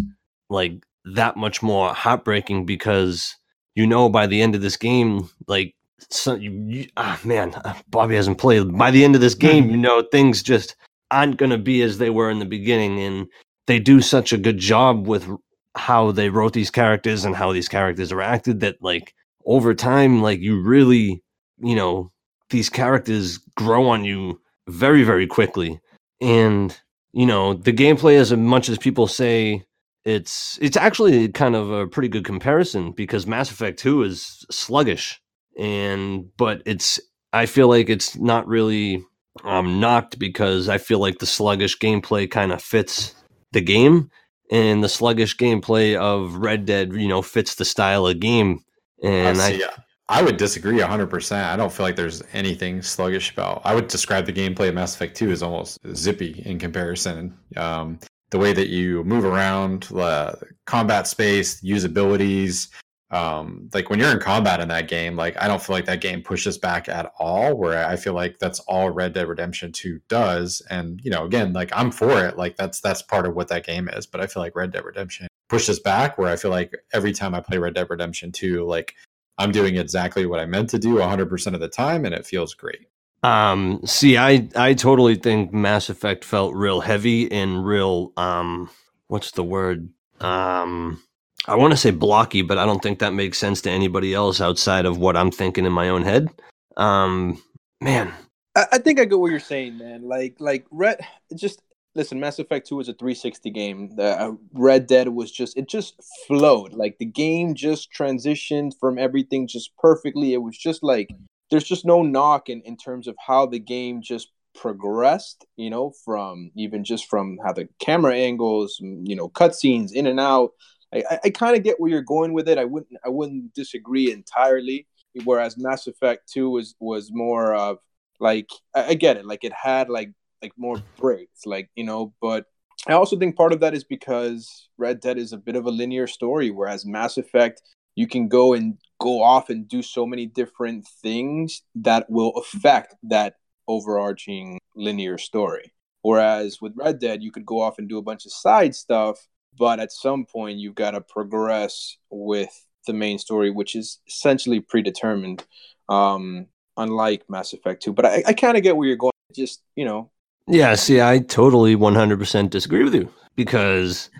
like that much more heartbreaking because you know by the end of this game like so you, you ah man Bobby hasn't played. By the end of this game you know things just aren't going to be as they were in the beginning and they do such a good job with how they wrote these characters and how these characters are acted that like over time like you really you know these characters grow on you very very quickly. And you know the gameplay as much as people say it's it's actually kind of a pretty good comparison because Mass Effect 2 is sluggish. And but it's I feel like it's not really um knocked because I feel like the sluggish gameplay kind of fits the game and the sluggish gameplay of Red Dead, you know, fits the style of game and Uh, I see, I would disagree 100%. I don't feel like there's anything sluggish about. I would describe the gameplay of Mass Effect 2 as almost zippy in comparison. Um, the way that you move around, uh, combat space, usabilities. Um, like when you're in combat in that game, like I don't feel like that game pushes back at all. Where I feel like that's all Red Dead Redemption 2 does. And you know, again, like I'm for it. Like that's that's part of what that game is. But I feel like Red Dead Redemption pushes back. Where I feel like every time I play Red Dead Redemption 2, like I'm doing exactly what I meant to do 100% of the time, and it feels great. Um, see, I I totally think Mass Effect felt real heavy and real um, what's the word? Um, I want to say blocky, but I don't think that makes sense to anybody else outside of what I'm thinking in my own head. Um, man, I, I think I get what you're saying, man. Like, like Red, just listen. Mass Effect Two was a 360 game. The uh, Red Dead was just it just flowed. Like the game just transitioned from everything just perfectly. It was just like there's just no knock in in terms of how the game just progressed. You know, from even just from how the camera angles, you know, cutscenes in and out. I, I, kind of get where you're going with it. I wouldn't I wouldn't disagree entirely. Whereas Mass Effect Two was was more of like I, I get it, like it had like like more breaks, like you know. But I also think part of that is because Red Dead is a bit of a linear story, whereas Mass Effect you can go and go off and do so many different things that will affect that overarching linear story. Whereas with Red Dead, you could go off and do a bunch of side stuff, but at some point you've got to progress with the main story, which is essentially predetermined. Um, unlike Mass Effect 2. But I, I kind of get where you're going. Just, you know. Yeah, see, I totally 100% disagree with you because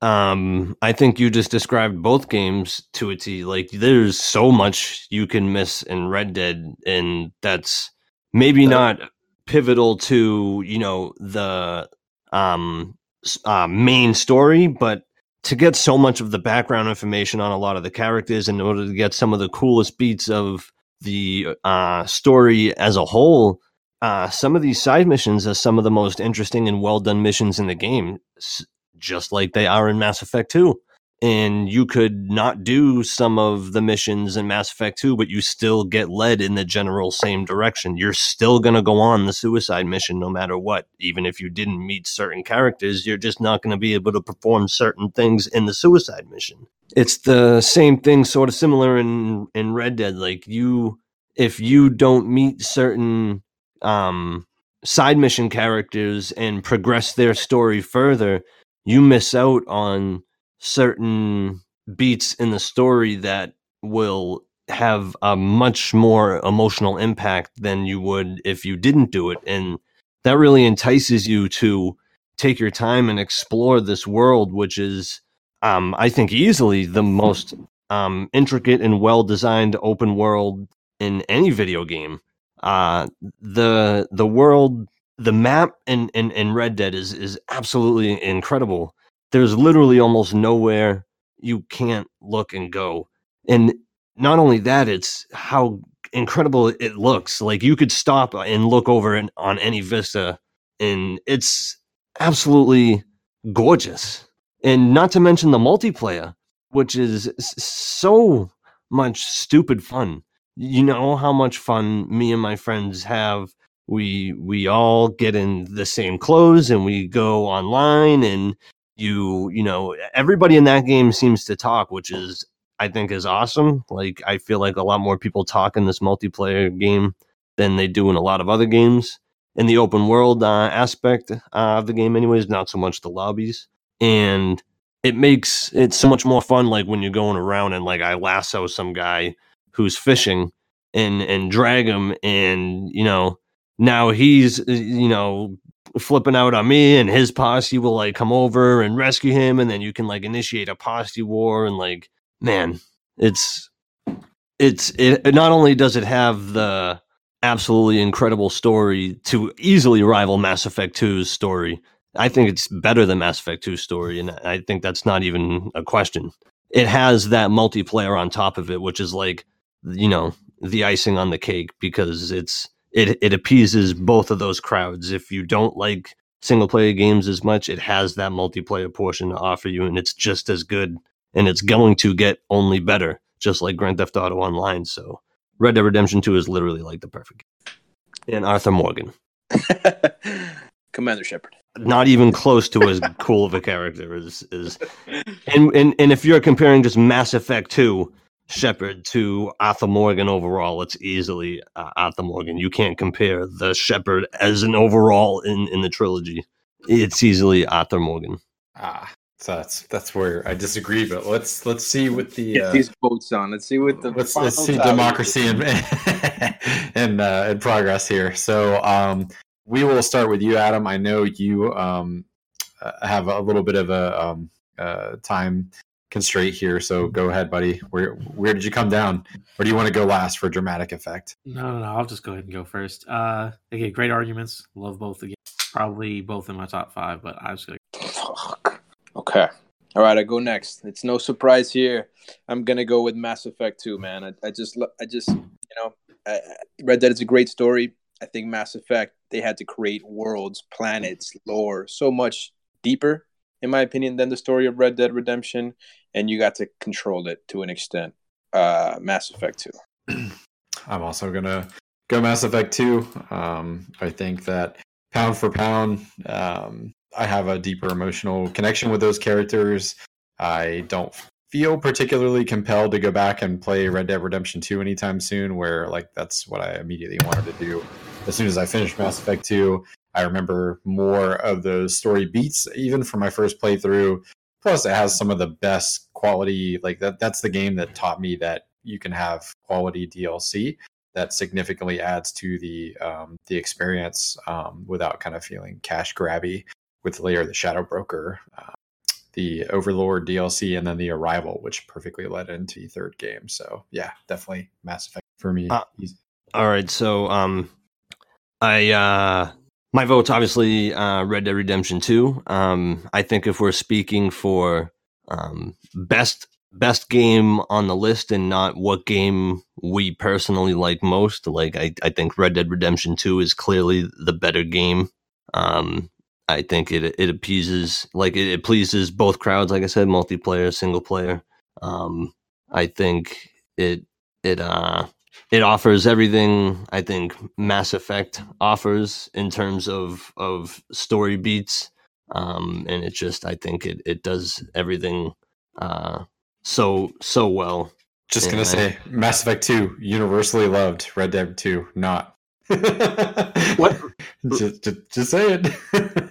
um, I think you just described both games to a T. Like, there's so much you can miss in Red Dead, and that's maybe not pivotal to, you know, the um, s- uh, main story, but to get so much of the background information on a lot of the characters in order to get some of the coolest beats of the uh, story as a whole, uh, some of these side missions are some of the most interesting and well done missions in the game, just like they are in Mass Effect 2. And you could not do some of the missions in Mass Effect 2, but you still get led in the general same direction. You're still going to go on the suicide mission no matter what. Even if you didn't meet certain characters, you're just not going to be able to perform certain things in the suicide mission. It's the same thing, sort of similar in, in Red Dead. Like, you, if you don't meet certain um side mission characters and progress their story further, you miss out on certain beats in the story that will have a much more emotional impact than you would if you didn't do it. And that really entices you to take your time and explore this world, which is, um, I think, easily the most um, intricate and well designed open world in any video game. Uh, the the world, the map in, in, in Red Dead is is absolutely incredible. There's literally almost nowhere you can't look and go. And not only that, it's how incredible it looks. Like you could stop and look over and on any vista, and it's absolutely gorgeous. And not to mention the multiplayer, which is so much stupid fun. You know how much fun me and my friends have. We we all get in the same clothes and we go online and you you know everybody in that game seems to talk, which is I think is awesome. Like I feel like a lot more people talk in this multiplayer game than they do in a lot of other games. In the open world uh, aspect uh, of the game, anyways, not so much the lobbies, and it makes it so much more fun. Like when you're going around and like I lasso some guy who's fishing and and drag him, and you know now he's you know flipping out on me and his posse will like come over and rescue him and then you can like initiate a posse war and like man, it's it's it not only does it have the absolutely incredible story to easily rival Mass Effect 2's story. I think it's better than Mass Effect 2's story, and I think that's not even a question. It has that multiplayer on top of it, which is like, you know, the icing on the cake because it's it it appeases both of those crowds. If you don't like single player games as much, it has that multiplayer portion to offer you, and it's just as good and it's going to get only better, just like Grand Theft Auto Online. So Red Dead Redemption 2 is literally like the perfect game. And Arthur Morgan. Commander Shepard. Not even close to as cool of a character as is and, and and if you're comparing just Mass Effect 2 Shepard to Arthur Morgan overall, it's easily uh, Arthur Morgan. You can't compare the Shepard as an overall in, in the trilogy. It's easily Arthur Morgan. Ah, so that's that's where I disagree. But let's let's see what the Get uh, these votes on. Let's see what the let's, let's see democracy and and, in, uh, in progress here. So um, we will start with you, Adam. I know you um, uh, have a little bit of a um, uh, time constraint here, so go ahead, buddy. Where where did you come down, or do you want to go last for dramatic effect? No, no, no. I'll just go ahead and go first. Uh, okay, great arguments. Love both again. Probably both in my top five, but I was gonna. Fuck. Okay. All right, I go next. It's no surprise here. I'm gonna go with Mass Effect 2, man. I, I just, I just, you know, I, I- Red Dead is a great story. I think Mass Effect they had to create worlds, planets, lore, so much deeper, in my opinion, than the story of Red Dead Redemption, and you got to control it to an extent. Uh, Mass Effect 2. I'm also gonna go Mass Effect 2. Um, I think that pound for pound, um, I have a deeper emotional connection with those characters. I don't feel particularly compelled to go back and play Red Dead Redemption 2 anytime soon, where like that's what I immediately wanted to do. As soon as I finished Mass Effect 2, I remember more of those story beats, even from my first playthrough. Plus, it has some of the best quality. Like that, that's the game that taught me that you can have quality DLC that significantly adds to the um, the experience um, without kind of feeling cash grabby with Lair the Shadow Broker, uh, the Overlord DLC, and then the Arrival, which perfectly led into the third game. So yeah, definitely Mass Effect for me. Uh, All right, so um, I uh, my vote's obviously uh, Red Dead Redemption Two. Um, I think if we're speaking for um, best best game on the list and not what game we personally like most, like I, I think Red Dead Redemption Two is clearly the better game. Um, I think it it appeases like it, it pleases both crowds. Like I said, multiplayer, single player. Um, I think it it uh it offers everything I think Mass Effect offers in terms of of story beats. Um, and it just I think it it does everything uh so so well. Just gonna I- say Mass Effect Two universally loved. Red Dead Two not. What just, just, just say it.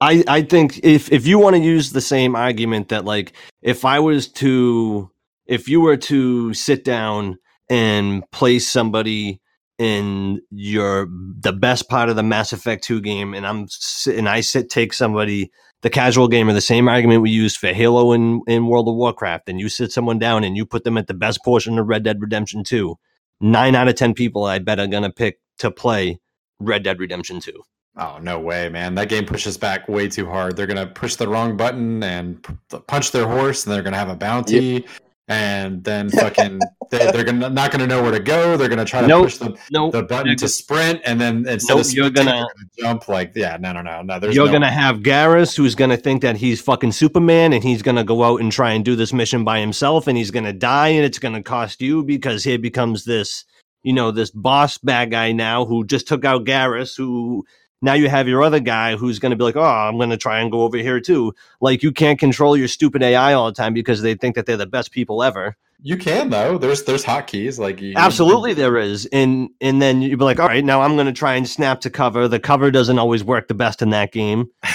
I, I think if if you want to use the same argument that like if I was to if you were to sit down and place somebody in your the best part of the Mass Effect 2 game and I'm and I sit take somebody the casual gamer the same argument we used for Halo and in World of Warcraft and you sit someone down and you put them at the best portion of Red Dead Redemption 2 9 out of 10 people I bet are going to pick to play Red Dead Redemption 2 Oh no way, man! That game pushes back way too hard. They're gonna push the wrong button and p- punch their horse, and they're gonna have a bounty, and then fucking they, they're gonna not gonna know where to go. They're gonna try to Nope. push the, Nope. the button to sprint, and then instead Nope, of you're gonna- they're jump. Like, yeah, no, no, no, no. There's You're no, gonna have Garrus, who's gonna think that he's fucking Superman, and he's gonna go out and try and do this mission by himself, and he's gonna die, and it's gonna cost you because he becomes this, you know, this boss bad guy now who just took out Garrus, who now you have your other guy who's gonna be like, oh, I'm gonna try and go over here too. Like you can't control your stupid AI all the time because they think that they're the best people ever. You can though. There's there's hotkeys. Like you, Absolutely, there is, and and then you'd be like, all right, now I'm gonna try and snap to cover. The cover doesn't always work the best in that game.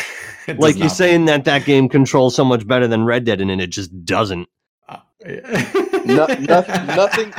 Like you're not. saying that that game controls so much better than Red Dead, and it just doesn't. Uh, No- no- nothing-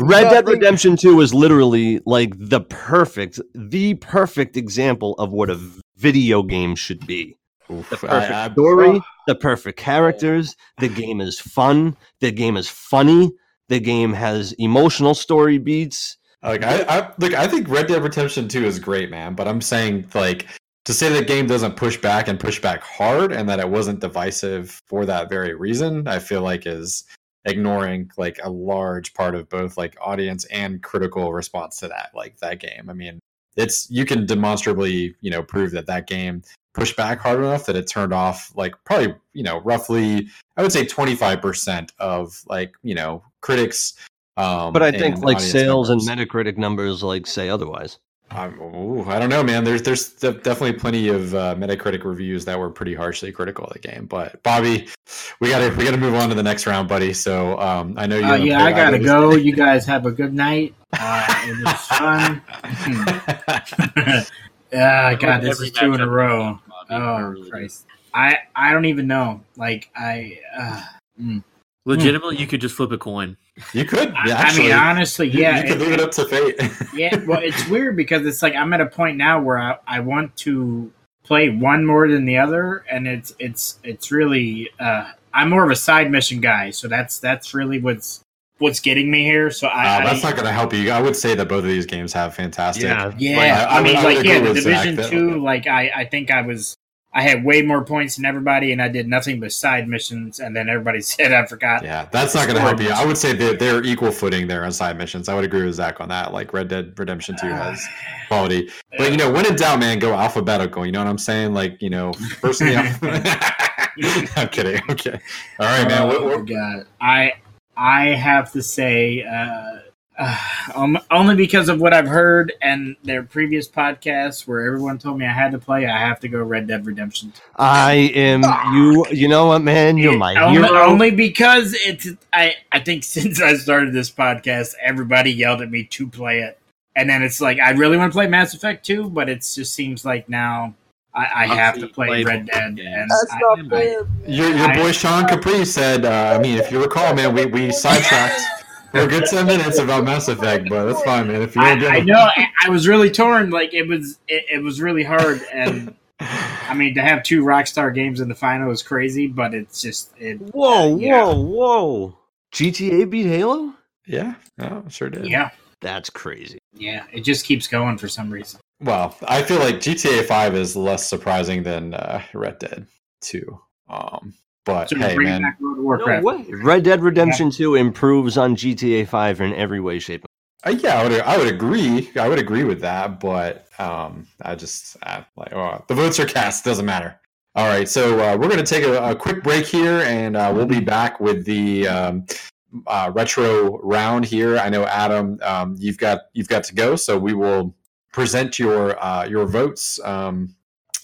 Red Dead Redemption 2 is literally like the perfect, the perfect example of what a video game should be. Oof, The perfect I- story, the perfect characters, the game is fun, the game is funny, the game has emotional story beats. Like I, I look, I think Red Dead Redemption 2 is great, man. But I'm saying like to say the game doesn't push back and push back hard, and that it wasn't divisive for that very reason, I feel like is ignoring like a large part of both like audience and critical response to that like that game. I mean, it's you can demonstrably you know prove that that game pushed back hard enough that it turned off like probably you know roughly I would say 25% of like you know critics um, But I think like sales and Metacritic numbers like say otherwise. Um, ooh, I don't know, man. There's there's de- definitely plenty of uh, Metacritic reviews that were pretty harshly critical of the game. But Bobby, we gotta we gotta move on to the next round, buddy. So um, I know you. Uh, yeah, I gotta go. of You guys have a good night. Uh, it was fun. these- Ah, God, this is two in a row. Oh. Christ, I I don't even know. Like I, uh, mm. Legitimately, you could just flip a coin. You could, I, I mean, honestly, yeah, you, could leave it up to fate. yeah. Well, it's weird because it's like I'm at a point now where I, I want to play one more than the other, and it's it's it's really uh, I'm more of a side mission guy, so that's that's really what's what's getting me here. So I, Uh, that's I not gonna help you. I would say that both of these games have fantastic. Yeah. yeah, Like, I- I, I mean, I like yeah, the with Zach division two, like I I think I was. I had way more points than everybody, and I did nothing but side missions. And then everybody said I forgot. Yeah, that's not going to help you. I would say that they're equal footing there on side missions. I would agree with Zach on that. Like Red Dead Redemption 2 has quality. But, you know, when in doubt, man, go alphabetical. You know what I'm saying? Like, you know, first in the alphabet. I'm kidding. I'm. All right, man. What, Oh, what, God, I I have to say, uh, uh, um, only because of what I've heard and their previous podcasts, where everyone told me I had to play, I have to go Red Dead Redemption. I am you. You know what, man? You're my only, hero. only because it's. I I think since I started this podcast, everybody yelled at me to play it, and then it's like I really want to play Mass Effect 2, but it just seems like now. I, I have to play Played Red Dead, and That's I- not I- fair. your, your boy Sean Capri said, uh, I mean, if you recall, man, we, we sidetracked for a good 10 minutes about Mass Effect, but that's fine, man. If you I, want to I know I, I was really torn. Like it was, it, it was really hard, and I mean to have two Rockstar games in the final is crazy, but it's just it. Whoa, Yeah. whoa, whoa! GTA beat Halo? Yeah, oh, sure did. Yeah, That's crazy. yeah, it just keeps going for some reason. Well, I feel like GTA 5 is less surprising than uh, Red Dead 2. Um, but So hey, man, World of No way. Red Dead Redemption 2 improves on GTA 5 in every way, shape, uh, yeah, I would, I would agree. I would agree with that, but um, I just uh, like oh, the votes are cast. Doesn't matter. All right, so uh, we're going to take a, a quick break here, and uh, we'll be back with the um, uh, retro round here. I know Adam, um, you've got you've got to go, so we will present your uh, your votes um,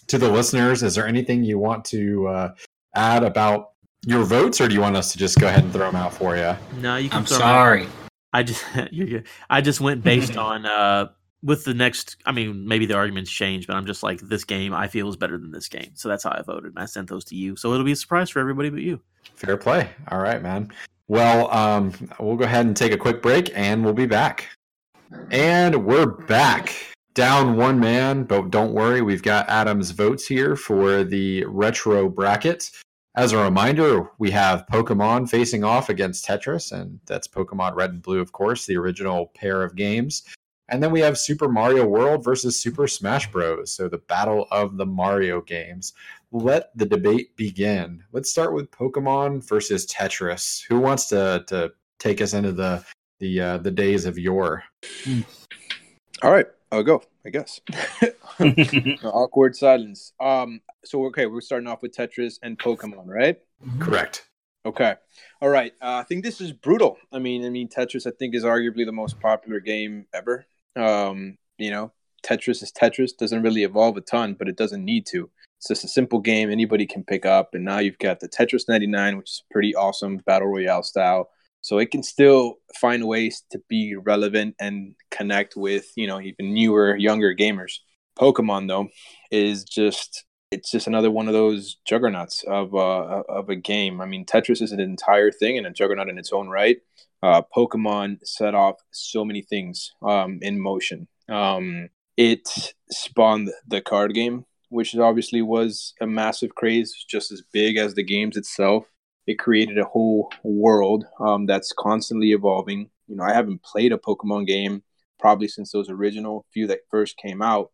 to the listeners. Is there anything you want to uh, add about your votes, or do you want us to just go ahead and throw them out for you? No, you can. I'm throw 'em out. sorry. I just you're good. I just went based on uh with the next, I mean, maybe the arguments change, but I'm just like this game I feel is better than this game, so that's how I voted, and I sent those to you. So it'll be a surprise for everybody but you. Fair play. All right, man. Well, um, we'll go ahead and take a quick break, and we'll be back. And we're back. Down one man, but don't worry, we've got Adam's votes here for the retro bracket. As a reminder, we have Pokemon facing off against Tetris, and that's Pokemon Red and Blue, of course, the original pair of games. And then we have Super Mario World versus Super Smash Bros. So the battle of the Mario games. Let the debate begin. Let's start with Pokemon versus Tetris. Who wants to to take us into the the uh, the days of yore? All right, I'll go. I guess. Awkward silence. Um. So okay, we're starting off with Tetris and Pokemon, right? Correct. Okay. All right. Uh, I think this is brutal. I mean, I mean, Tetris. I think is arguably the most popular game ever. Um. You know, Tetris is Tetris. Doesn't really evolve a ton, but it doesn't need to. It's just a simple game anybody can pick up. And now you've got the Tetris 99, which is pretty awesome battle royale style. So it can still find ways to be relevant and connect with, you know, even newer, younger gamers. Pokemon though is just it's just another one of those juggernauts of uh, of a game. I mean, Tetris is an entire thing and a juggernaut in its own right. Uh, Pokemon set off so many things um, in motion. Um, it spawned the card game, which obviously was a massive craze, just as big as the games itself. It created a whole world um, that's constantly evolving. You know, I haven't played a Pokemon game probably since those original few that first came out.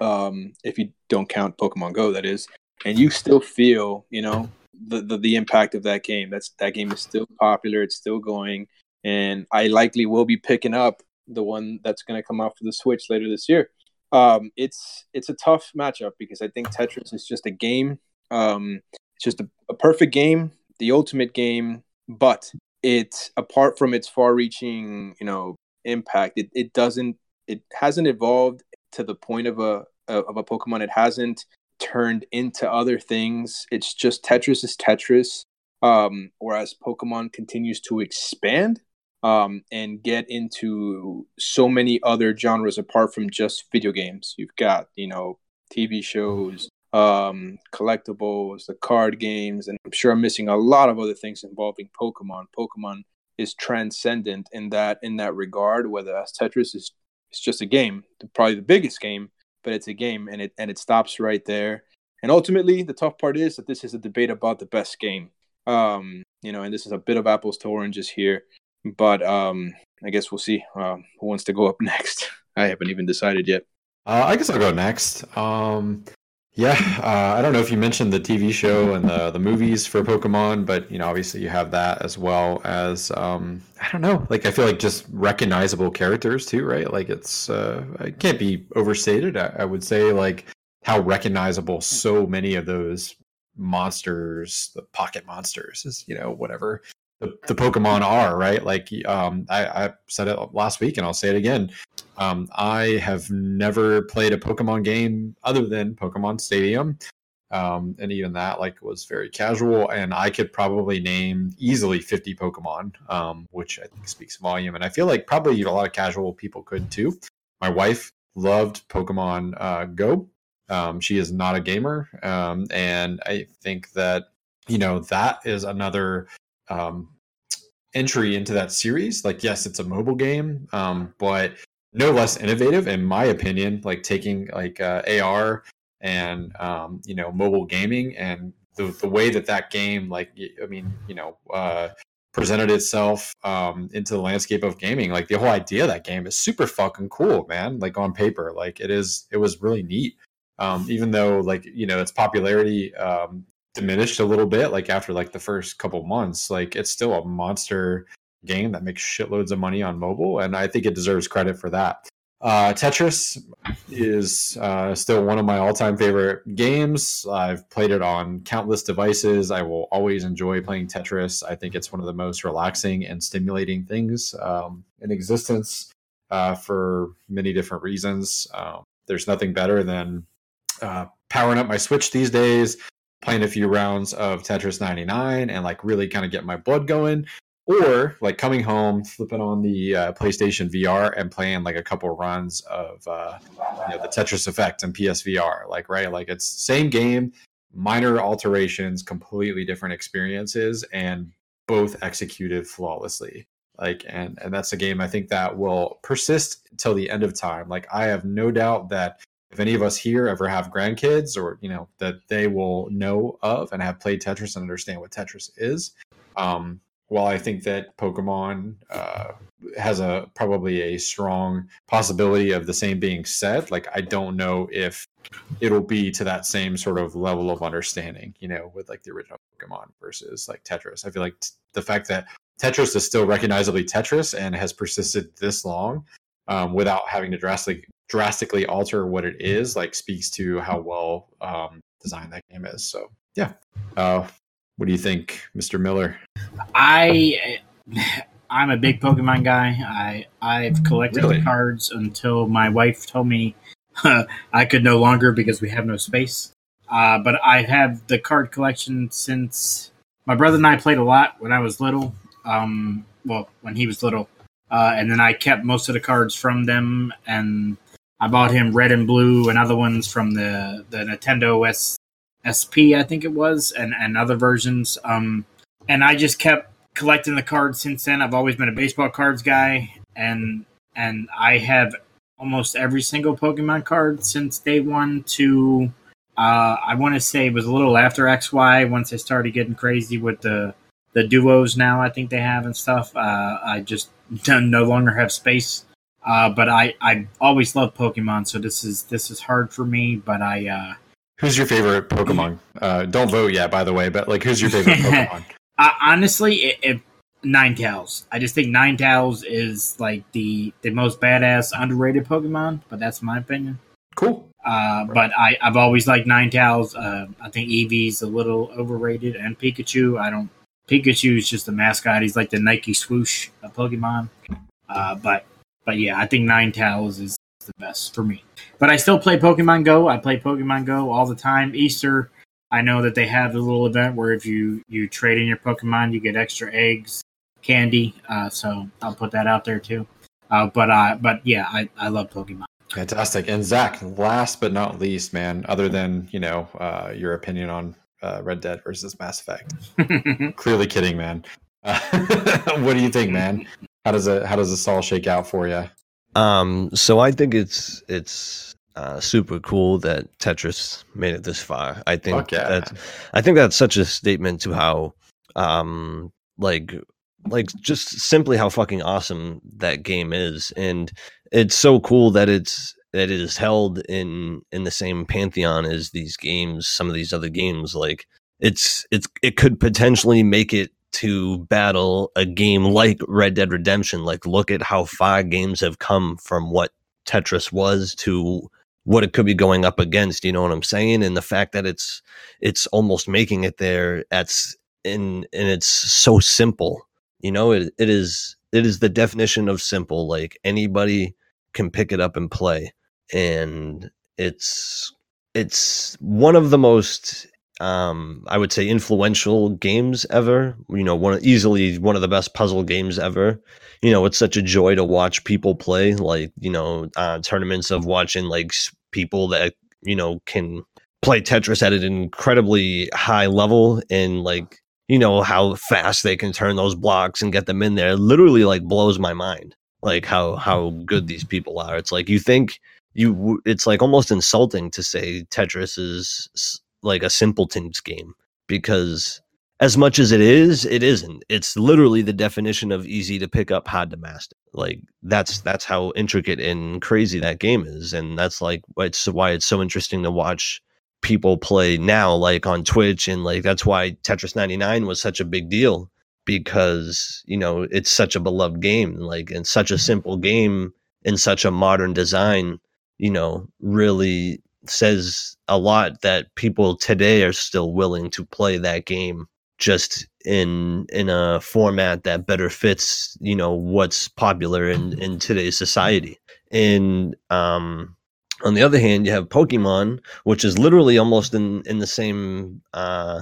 Um, if you don't count Pokemon Go, that is, and you still feel, you know, the, the the impact of that game. That's that game is still popular. It's still going, and I likely will be picking up the one that's going to come out for the Switch later this year. Um, it's it's a tough matchup because I think Tetris is just a game. Um, it's just a, a perfect game, the ultimate game, but it apart from its far-reaching, you know, impact, it, it doesn't it hasn't evolved to the point of a of a Pokemon. It hasn't turned into other things. It's just Tetris is Tetris. Um, whereas Pokemon continues to expand um, and get into so many other genres apart from just video games. You've got, you know, TV shows, um, collectibles, the card games, and I'm sure I'm missing a lot of other things involving Pokemon. Pokemon is transcendent in that in that regard. Whether as Tetris is it's just a game, probably the biggest game, but it's a game, and it and it stops right there. And ultimately, the tough part is that this is a debate about the best game. Um, you know, and this is a bit of apples to oranges here. But um, I guess we'll see um, who wants to go up next. I haven't even decided yet. Uh, I guess I'll go next. Um, yeah, uh, I don't know if you mentioned the TV show and the the movies for Pokemon, but you know, obviously you have that as well as um, I don't know, like I feel like just recognizable characters too, right? Like it's uh, it can't be overstated. I, I would say like how recognizable so many of those monsters, the pocket monsters, is you know whatever the, the Pokemon are, right? Like um, I, I said it last week, and I'll say it again. Um, I have never played a Pokemon game other than Pokemon Stadium, um, and even that like was very casual. And I could probably name easily fifty Pokemon, um, which I think speaks volume. And I feel like probably a lot of casual people could too. My wife loved Pokemon uh, Go. Um, she is not a gamer, um, and I think that you know that is another um, entry into that series. Like, yes, it's a mobile game, um, but no less innovative, in my opinion. Like taking like uh, AR and um, you know mobile gaming and the the way that that game, like, I mean, you know. Uh, presented itself um, into the landscape of gaming like the whole idea of that game is super fucking cool man like on paper like it is it was really neat um, even though like you know its popularity um, diminished a little bit like after like the first couple months like it's still a monster game that makes shitloads of money on mobile and i think it deserves credit for that. Uh, tetris is uh, still one of my all-time favorite games. I've played it on countless devices. I will always enjoy playing tetris. I think it's one of the most relaxing and stimulating things um, in existence uh, for many different reasons. Um, there's nothing better than uh, powering up my switch these days playing a few rounds of Tetris 99 and like really kind of get my blood going. or like coming home, flipping on the uh, PlayStation VR and playing like a couple runs of uh, you know, the Tetris Effect and PSVR. Like right, like it's same game, minor alterations, completely different experiences, and both executed flawlessly. Like and and that's a game I think that will persist till the end of time. Like I have no doubt that if any of us here ever have grandkids or you know that they will know of and have played Tetris and understand what Tetris is. Um, while I think that Pokemon uh, has a probably a strong possibility of the same being said, like I don't know if it'll be to that same sort of level of understanding, you know, with like the original Pokemon versus like Tetris. I feel like t- the fact that Tetris is still recognizably Tetris and has persisted this long um, without having to drastically drastically alter what it is, like speaks to how well um, designed that game is. So yeah, uh, what do you think, Mr. Miller? I I'm a big Pokemon guy. I I've collected Really? the cards until my wife told me I could no longer because we have no space. Uh, but I have the card collection since my brother and I played a lot when I was little. Um, well, when he was little, uh, and then I kept most of the cards from them, and I bought him red and blue and other ones from the the Nintendo S SP, I think it was, and and other versions. Um, and I just kept collecting the cards since then. I've always been a baseball cards guy, and and I have almost every single Pokemon card since day one to uh, I want to say it was a little after XY once they started getting crazy with the the duos now I think they have and stuff. Uh, I just no longer have space. Uh, but I, I always loved Pokemon, so this is this is hard for me. But I uh, Who's your favorite Pokemon? Uh, don't vote yet, by the way, but like, who's your favorite Pokemon? I, honestly, it, it, Ninetales. I just think Ninetales is like the the most badass underrated Pokemon, but that's my opinion. Cool. Uh, but I, I've always liked Ninetales. Uh, I think Eevee's a little overrated, and Pikachu. I don't. Pikachu is just a mascot. He's like the Nike swoosh of Pokemon. Uh, but but yeah, I think Ninetales is the best for me. But I still play Pokemon Go. I play Pokemon Go all the time. Easter, I know that they have a little event where if you you trade in your Pokemon, you get extra eggs, candy. Uh, so I'll put that out there too. Uh, but uh, but yeah, I, I love Pokemon. Fantastic. And Zach, last but not least, man, other than, you know, uh, your opinion on uh, Red Dead versus Mass Effect. Clearly kidding, man. Uh, what do you think, man? How does it how does this all shake out for you? Um, so I think it's it's uh, super cool that Tetris made it this far. I think yeah. that's I think that's such a statement to how um like like just simply how fucking awesome that game is and it's so cool that it's that it is held in in the same pantheon as these games some of these other games like it's it's it could potentially make it to battle a game like Red Dead Redemption like look at how far games have come from what Tetris was to what it could be going up against you know what i'm saying? And the fact that it's it's almost making it there that's and and it's so simple you know? It, it is it is the definition of simple like anybody can pick it up and play. And it's it's one of the most um i would say influential games ever you know one easily one of the best puzzle games ever. You know it's such a joy to watch people play like you know uh tournaments of watching like people that you know can play tetris at an incredibly high level and like you know how fast they can turn those blocks and get them in there. Literally like blows my mind like how how good these people are. It's like you think you it's like almost insulting to say tetris is like a simpleton's game because as much as it is it isn't. It's literally the definition of easy to pick up hard to master. Like that's that's how intricate and crazy that game is and that's like it's why it's so interesting to watch people play now like on twitch and like that's why tetris 99 was such a big deal because you know it's such a beloved game like and such a simple game in such a modern design you know really says a lot that people today are still willing to play that game just in in a format that better fits you know what's popular in in today's society and um on the other hand you have pokemon which is literally almost in in the same uh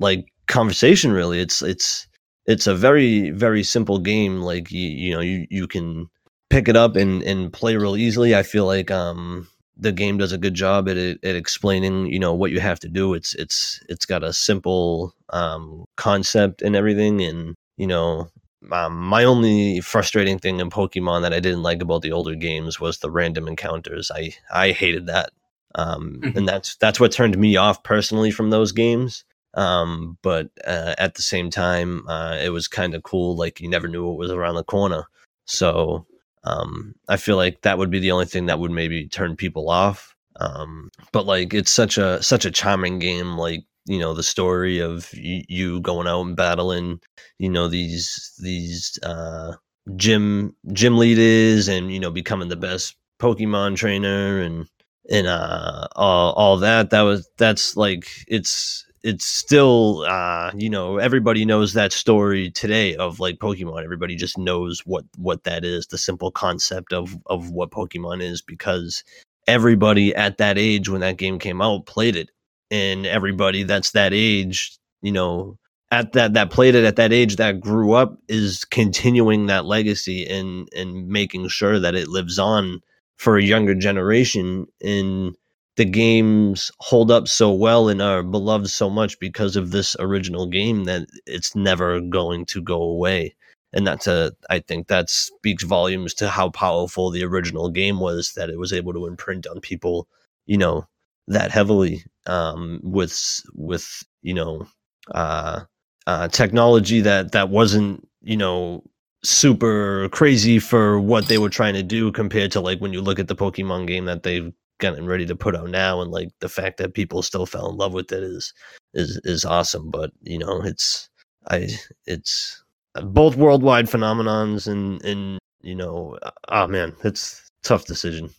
like conversation really it's it's it's a very very simple game. Like you you know you you can pick it up and and play real easily. I feel like um the game does a good job at at explaining you know what you have to do. It's it's it's got a simple um concept and everything, and you know um, my only frustrating thing in Pokemon that I didn't like about the older games was the random encounters. I I hated that, um, Mhm. and that's that's what turned me off personally from those games. Um, but uh, at the same time, uh, it was kind of cool. Like you never knew what was around the corner. So um, I feel like that would be the only thing that would maybe turn people off. Um, but like it's such a such a charming game. Like you know the story of y- you going out and battling you know these these uh gym gym leaders and you know becoming the best pokemon trainer and and uh all, all that that was that's like it's it's still uh you know everybody knows that story today of like pokemon. Everybody just knows what what that is the simple concept of of what pokemon is because everybody at that age when that game came out played it. And everybody that's that age you know at that that played it at that age that grew up is continuing that legacy and and making sure that it lives on for a younger generation. And the games hold up so well and are beloved so much because of this original game that it's never going to go away. And that's a i think that speaks volumes to how powerful the original game was that it was able to imprint on people you know that heavily um with with you know uh uh, technology that that wasn't you know super crazy for what they were trying to do compared to like when you look at the Pokemon game that they've gotten ready to put out now and like the fact that people still fell in love with it is is is awesome but you know it's I it's both worldwide phenomenons and and you know oh man it's a tough decision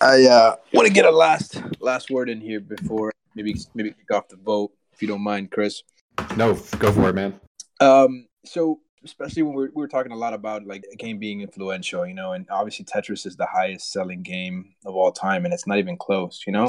I uh, want to get a last last word in here before maybe maybe kick off the vote, if you don't mind, Chris. No, go for it, man. Um, so especially when we're, we were talking a lot about like a game being influential, you know, and obviously Tetris is the highest selling game of all time, and it's not even close, you know.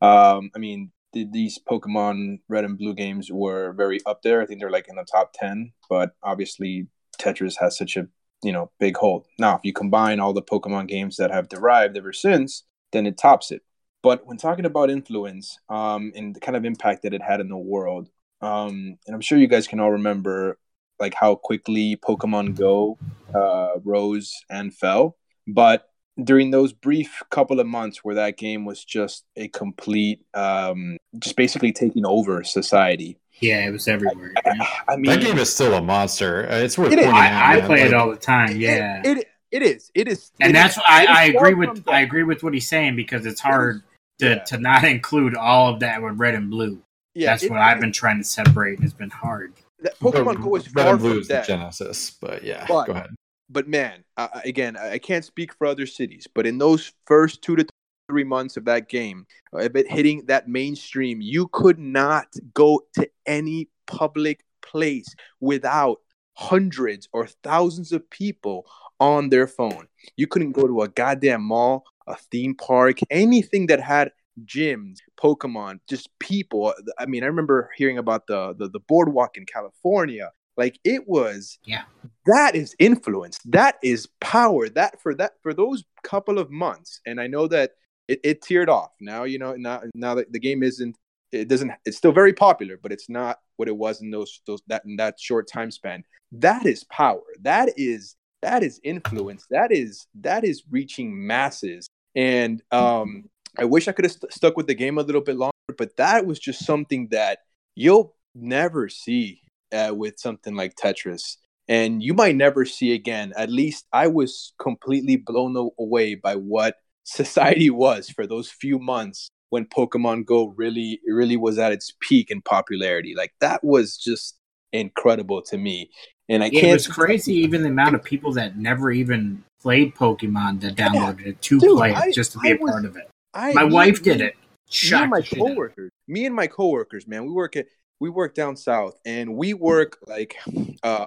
Um, I mean, th- these Pokemon Red and Blue games were very up there. I think they're like in the top ten, but obviously Tetris has such a you know big hold. Now, if you combine all the Pokemon games that have derived ever since, then it tops it. But when talking about influence um, and the kind of impact that it had in the world, um, and I'm sure you guys can all remember like how quickly Pokemon Go uh, rose and fell. But during those brief couple of months where that game was just a complete, um, just basically taking over society. Yeah, it was everywhere. yeah. I mean, That game is still a monster. Uh, It's worth It is. pointing out. I, I man. play it all the time. Yeah, it, it is. It is, and it that's is- I, I agree with dead. I agree with what he's saying because it's hard to, Yeah. to not include all of that with red and blue. Yeah, that's it- what I've been trying to separate, and it's been hard. That Pokemon Go is far from is the. Genesis, but yeah, But- go ahead. but man, uh, again, I I can't speak for other cities, but in those first two to three months of that game, of it hitting that mainstream, you could not go to any public place without hundreds or thousands of people on their phone. You couldn't go to a goddamn mall, a theme park, anything that had gyms, Pokemon, just people. I mean, I remember hearing about the the, the boardwalk in California. Like it was Yeah. that is influence. That is power. That for that for those couple of months and i know that it, it teared off. Now you know now now that the game isn't it doesn't it's still very popular but it's not what it was in those those that in that short time span. That is power. That is that is influence. That is that is reaching masses. And um i wish i could have st- stuck with the game a little bit longer but that was just something that you'll never see uh, with something like tetris and you might never see again. At least I was completely blown away by what society was for those few months when Pokemon Go really really was at its peak in popularity. Like that was just incredible to me. And I Yeah, can't it was crazy, even the amount of people that never even played Pokemon that downloaded it to Dude, play it I- just to be I a was- part of it. I, My wife did it. me and my the shit me. coworkers, me and my coworkers, man, we work at we work down south, and we work like uh,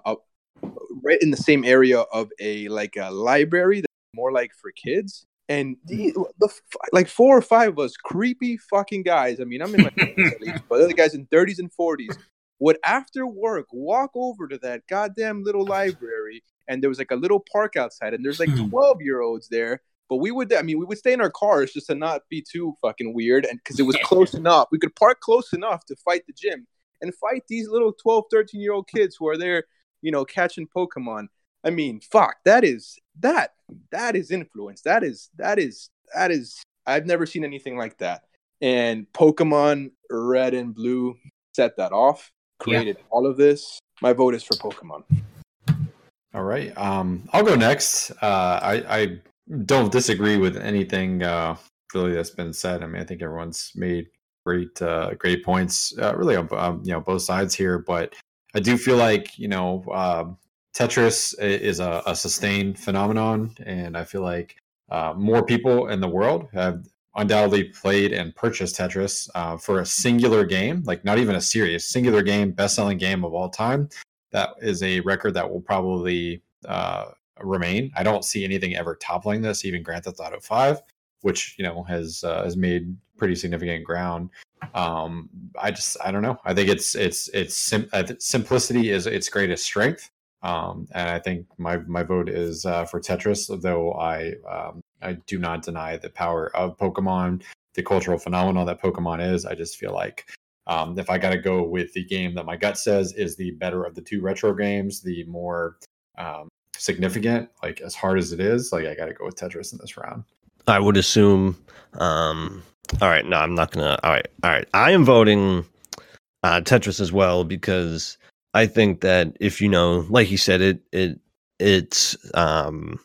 right in the same area of a like a library that's more like for kids. And the, the like four or five of us creepy fucking guys. I mean, I'm in my 20s at least, but other guys in 30s and 40s would after work walk over to that goddamn little library and there was like a little park outside and there's like Hmm. 12 year olds there but we would i mean we would stay in our cars just to not be too fucking weird and because it was close enough we could park close enough to fight the gym and fight these little 12 13 year old kids who are there you know catching pokemon i mean fuck that is that that is influence that is that is that is i've never seen anything like that and pokemon red and blue set that off Yeah. created all of this my vote is for pokemon All right. Um, I'll go next. Uh, I, I don't disagree with anything uh, really that's been said. I mean, I think everyone's made great uh, great points, uh, really on um, you know both sides here. But I do feel like you know uh, Tetris is a, a sustained phenomenon, and I feel like uh, more people in the world have undoubtedly played and purchased Tetris uh, for a singular game, like not even a series, singular game, best selling game of all time that is a record that will probably uh, remain. I don't see anything ever toppling this, even Grand Theft Auto Five, which you know has uh, has made pretty significant ground. Um, I just I don't know. I think it's it's it's sim- simplicity is its greatest strength. Um, and I think my my vote is uh, for Tetris, though I um, I do not deny the power of Pokemon, the cultural phenomenon that Pokemon is. I just feel like um, if I got to go with the game that my gut says is the better of the two retro games, the more um, significant, like as hard as it is, like I got to go with Tetris in this round. I would assume. Um, all right, no, I'm not gonna. All right, all right. I am voting uh, Tetris as well because I think that if you know, like you said, it it it's um,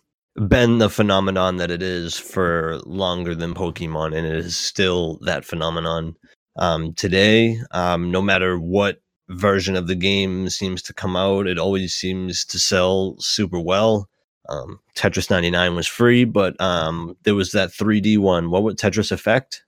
been the phenomenon that it is for longer than Pokemon, and it is still that phenomenon um, today. Um, no matter what version of the game seems to come out, it always seems to sell super well. Um, Tetris 99 was free, but um, there was that 3D one. What would Tetris Effect?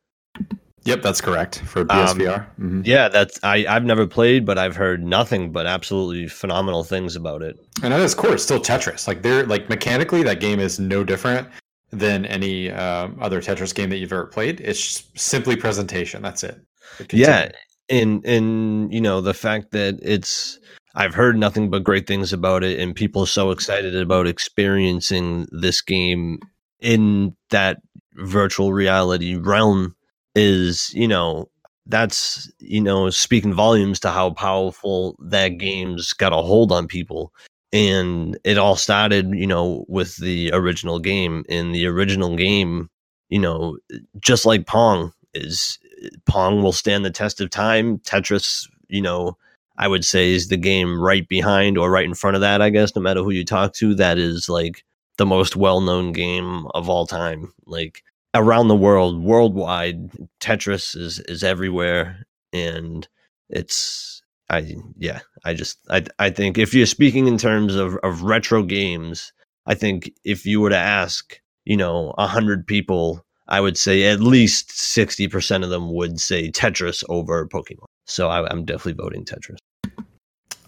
Yep, that's correct for Um, PSVR. Mhm. Yeah, that's I I've never played, but I've heard nothing but absolutely phenomenal things about it. And at its core, it's still Tetris. Like they're like mechanically, that game is no different than any um, other Tetris game that you've ever played. It's simply presentation. That's it. It Yeah. And and you know the fact that it's I've heard nothing but great things about it, and people so excited about experiencing this game in that virtual reality realm is you know that's you know speaking volumes to how powerful that game's got a hold on people. And it all started you know with the original game in the original game you know just like pong is pong will stand the test of time. Tetris you know i would say is the game right behind or right in front of that i guess no matter who you talk to that is like the most well-known game of all time like around the world worldwide tetris is is everywhere and it's i yeah i just i i think if you're speaking in terms of of retro games i think if you were to ask you know a hundred people i would say at least 60% of them would say tetris over pokemon so I, i'm definitely voting tetris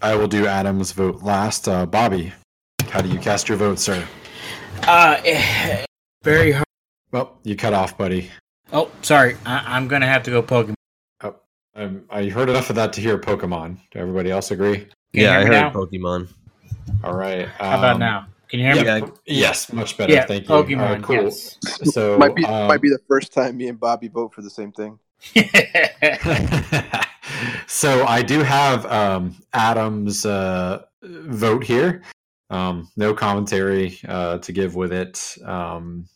I will do Adam's vote last. Uh, Bobby, how do you cast your vote, sir? Uh, very hard. Well, you cut off, buddy. Oh, sorry. I- I'm gonna have to go Pokemon. Um, I heard enough of that to hear Pokemon. Do everybody else agree? Can yeah hear i heard now? pokemon All right. How about um, now? Can you hear me? yeah, Yeah. yes, much better. Yeah, Thank you. All Pokemon. right, cool. yes. So might be um, might be the first time me and Bobby vote for the same thing. so I do have um, Adam's uh, vote here. Um, no commentary uh, to give with it. Um,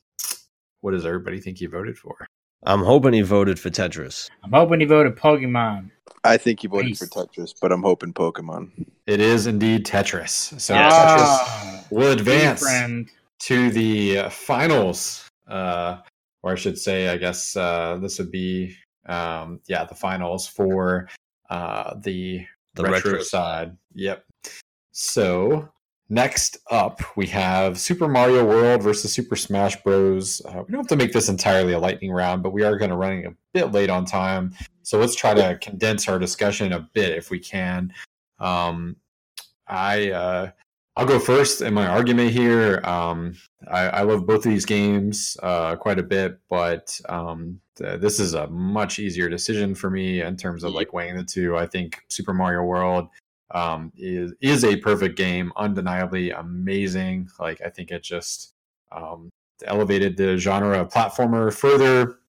what does everybody think he voted for? i'm hoping he voted for tetris I'm hoping he voted Pokemon. I think he voted Nice. for Tetris, but I'm hoping Pokemon. It is indeed Tetris. So Yes. Tetris Ah, will advance friend. to the uh, finals, uh, or I should say, I guess uh, this would be, um, yeah, the finals for uh, the, The retro, retro side. Yep. So next up, we have Super Mario World versus Super Smash Bros. Uh, we don't have to make this entirely a lightning round, but we are going to running a bit late on time. So let's try to condense our discussion a bit if we can. Um, I uh, I'll go first in my argument here. Um, I, I, love both of these games uh, quite a bit, but um, th- this is a much easier decision for me in terms of like weighing the two. I think Super Mario World um, is is a perfect game, undeniably amazing. Like I think it just um, elevated the genre of platformer further.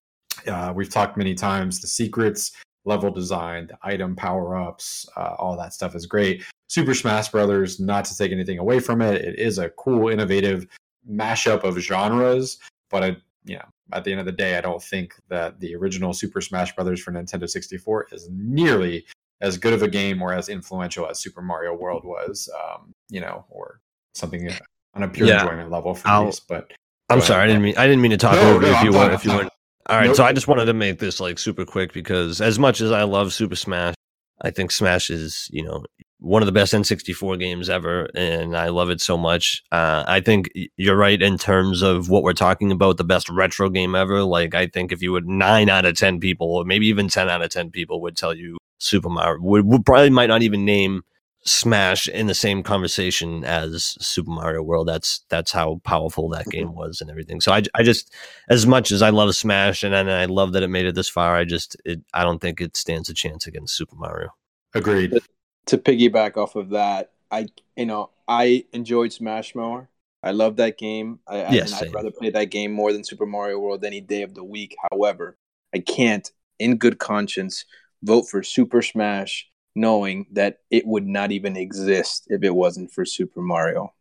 Uh, we've talked many times the secrets, level design, the item power ups, uh, all that stuff is great. Super Smash Brothers, not to take anything away from it, it is a cool, innovative mashup of genres. But I, you know, at the end of the day, I don't think that the original Super Smash Brothers for Nintendo 64 is nearly as good of a game or as influential as Super Mario World was. Um, you know, or something on a pure yeah, enjoyment level for me. But I'm sorry, I didn't mean I didn't mean to talk no, over no, if you want if you want. All right, nope. so I just wanted to make this like super quick because as much as I love Super Smash, I think Smash is you know one of the best N64 games ever, and I love it so much. Uh, I think you're right in terms of what we're talking about, the best retro game ever. Like, I think if you would nine out of 10 people, or maybe even 10 out of 10 people would tell you Super Mario, would, would probably might not even name Smash in the same conversation as Super Mario World. That's that's how powerful that mm-hmm. game was and everything. So I, I just as much as I love Smash and, and I love that it made it this far, I just it, I don't think it stands a chance against Super Mario. Agreed to piggyback off of that, I you know I enjoyed Smash more. I love that game. I, yes, I, I'd rather play that game more than Super Mario World any day of the week. However, I can't, in good conscience, vote for Super Smash knowing that it would not even exist if it wasn't for Super Mario.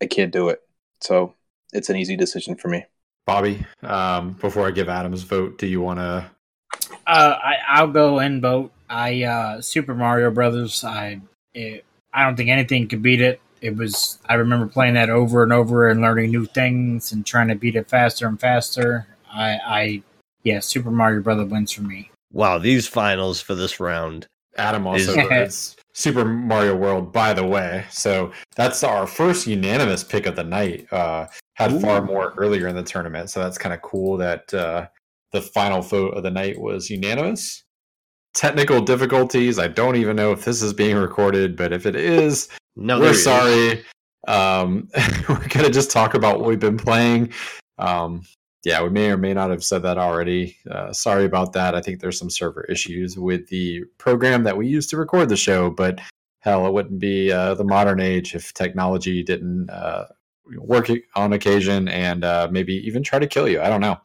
I can't do it. So it's an easy decision for me. Bobby, um, before I give Adam's vote, do you want to? Uh, I, I'll go and vote I uh, Super Mario Brothers. I it, I don't think anything could beat it. It was I remember playing that over and over and learning new things and trying to beat it faster and faster. I, I yeah, Super Mario Brother wins for me. Wow, these finals for this round. Adam also is Super Mario World, by the way. So that's our first unanimous pick of the night. Uh, had Ooh. far more earlier in the tournament, so that's kind of cool that uh, the final vote of the night was unanimous technical difficulties. I don't even know if this is being recorded, but if it is, no, we're sorry. Um, we're gonna just talk about what we've been playing. Um, yeah, we may or may not have said that already. Uh, sorry about that. I think there's some server issues with the program that we use to record the show, but hell, it wouldn't be uh, the modern age if technology didn't uh, work on occasion and uh, maybe even try to kill you. I don't know.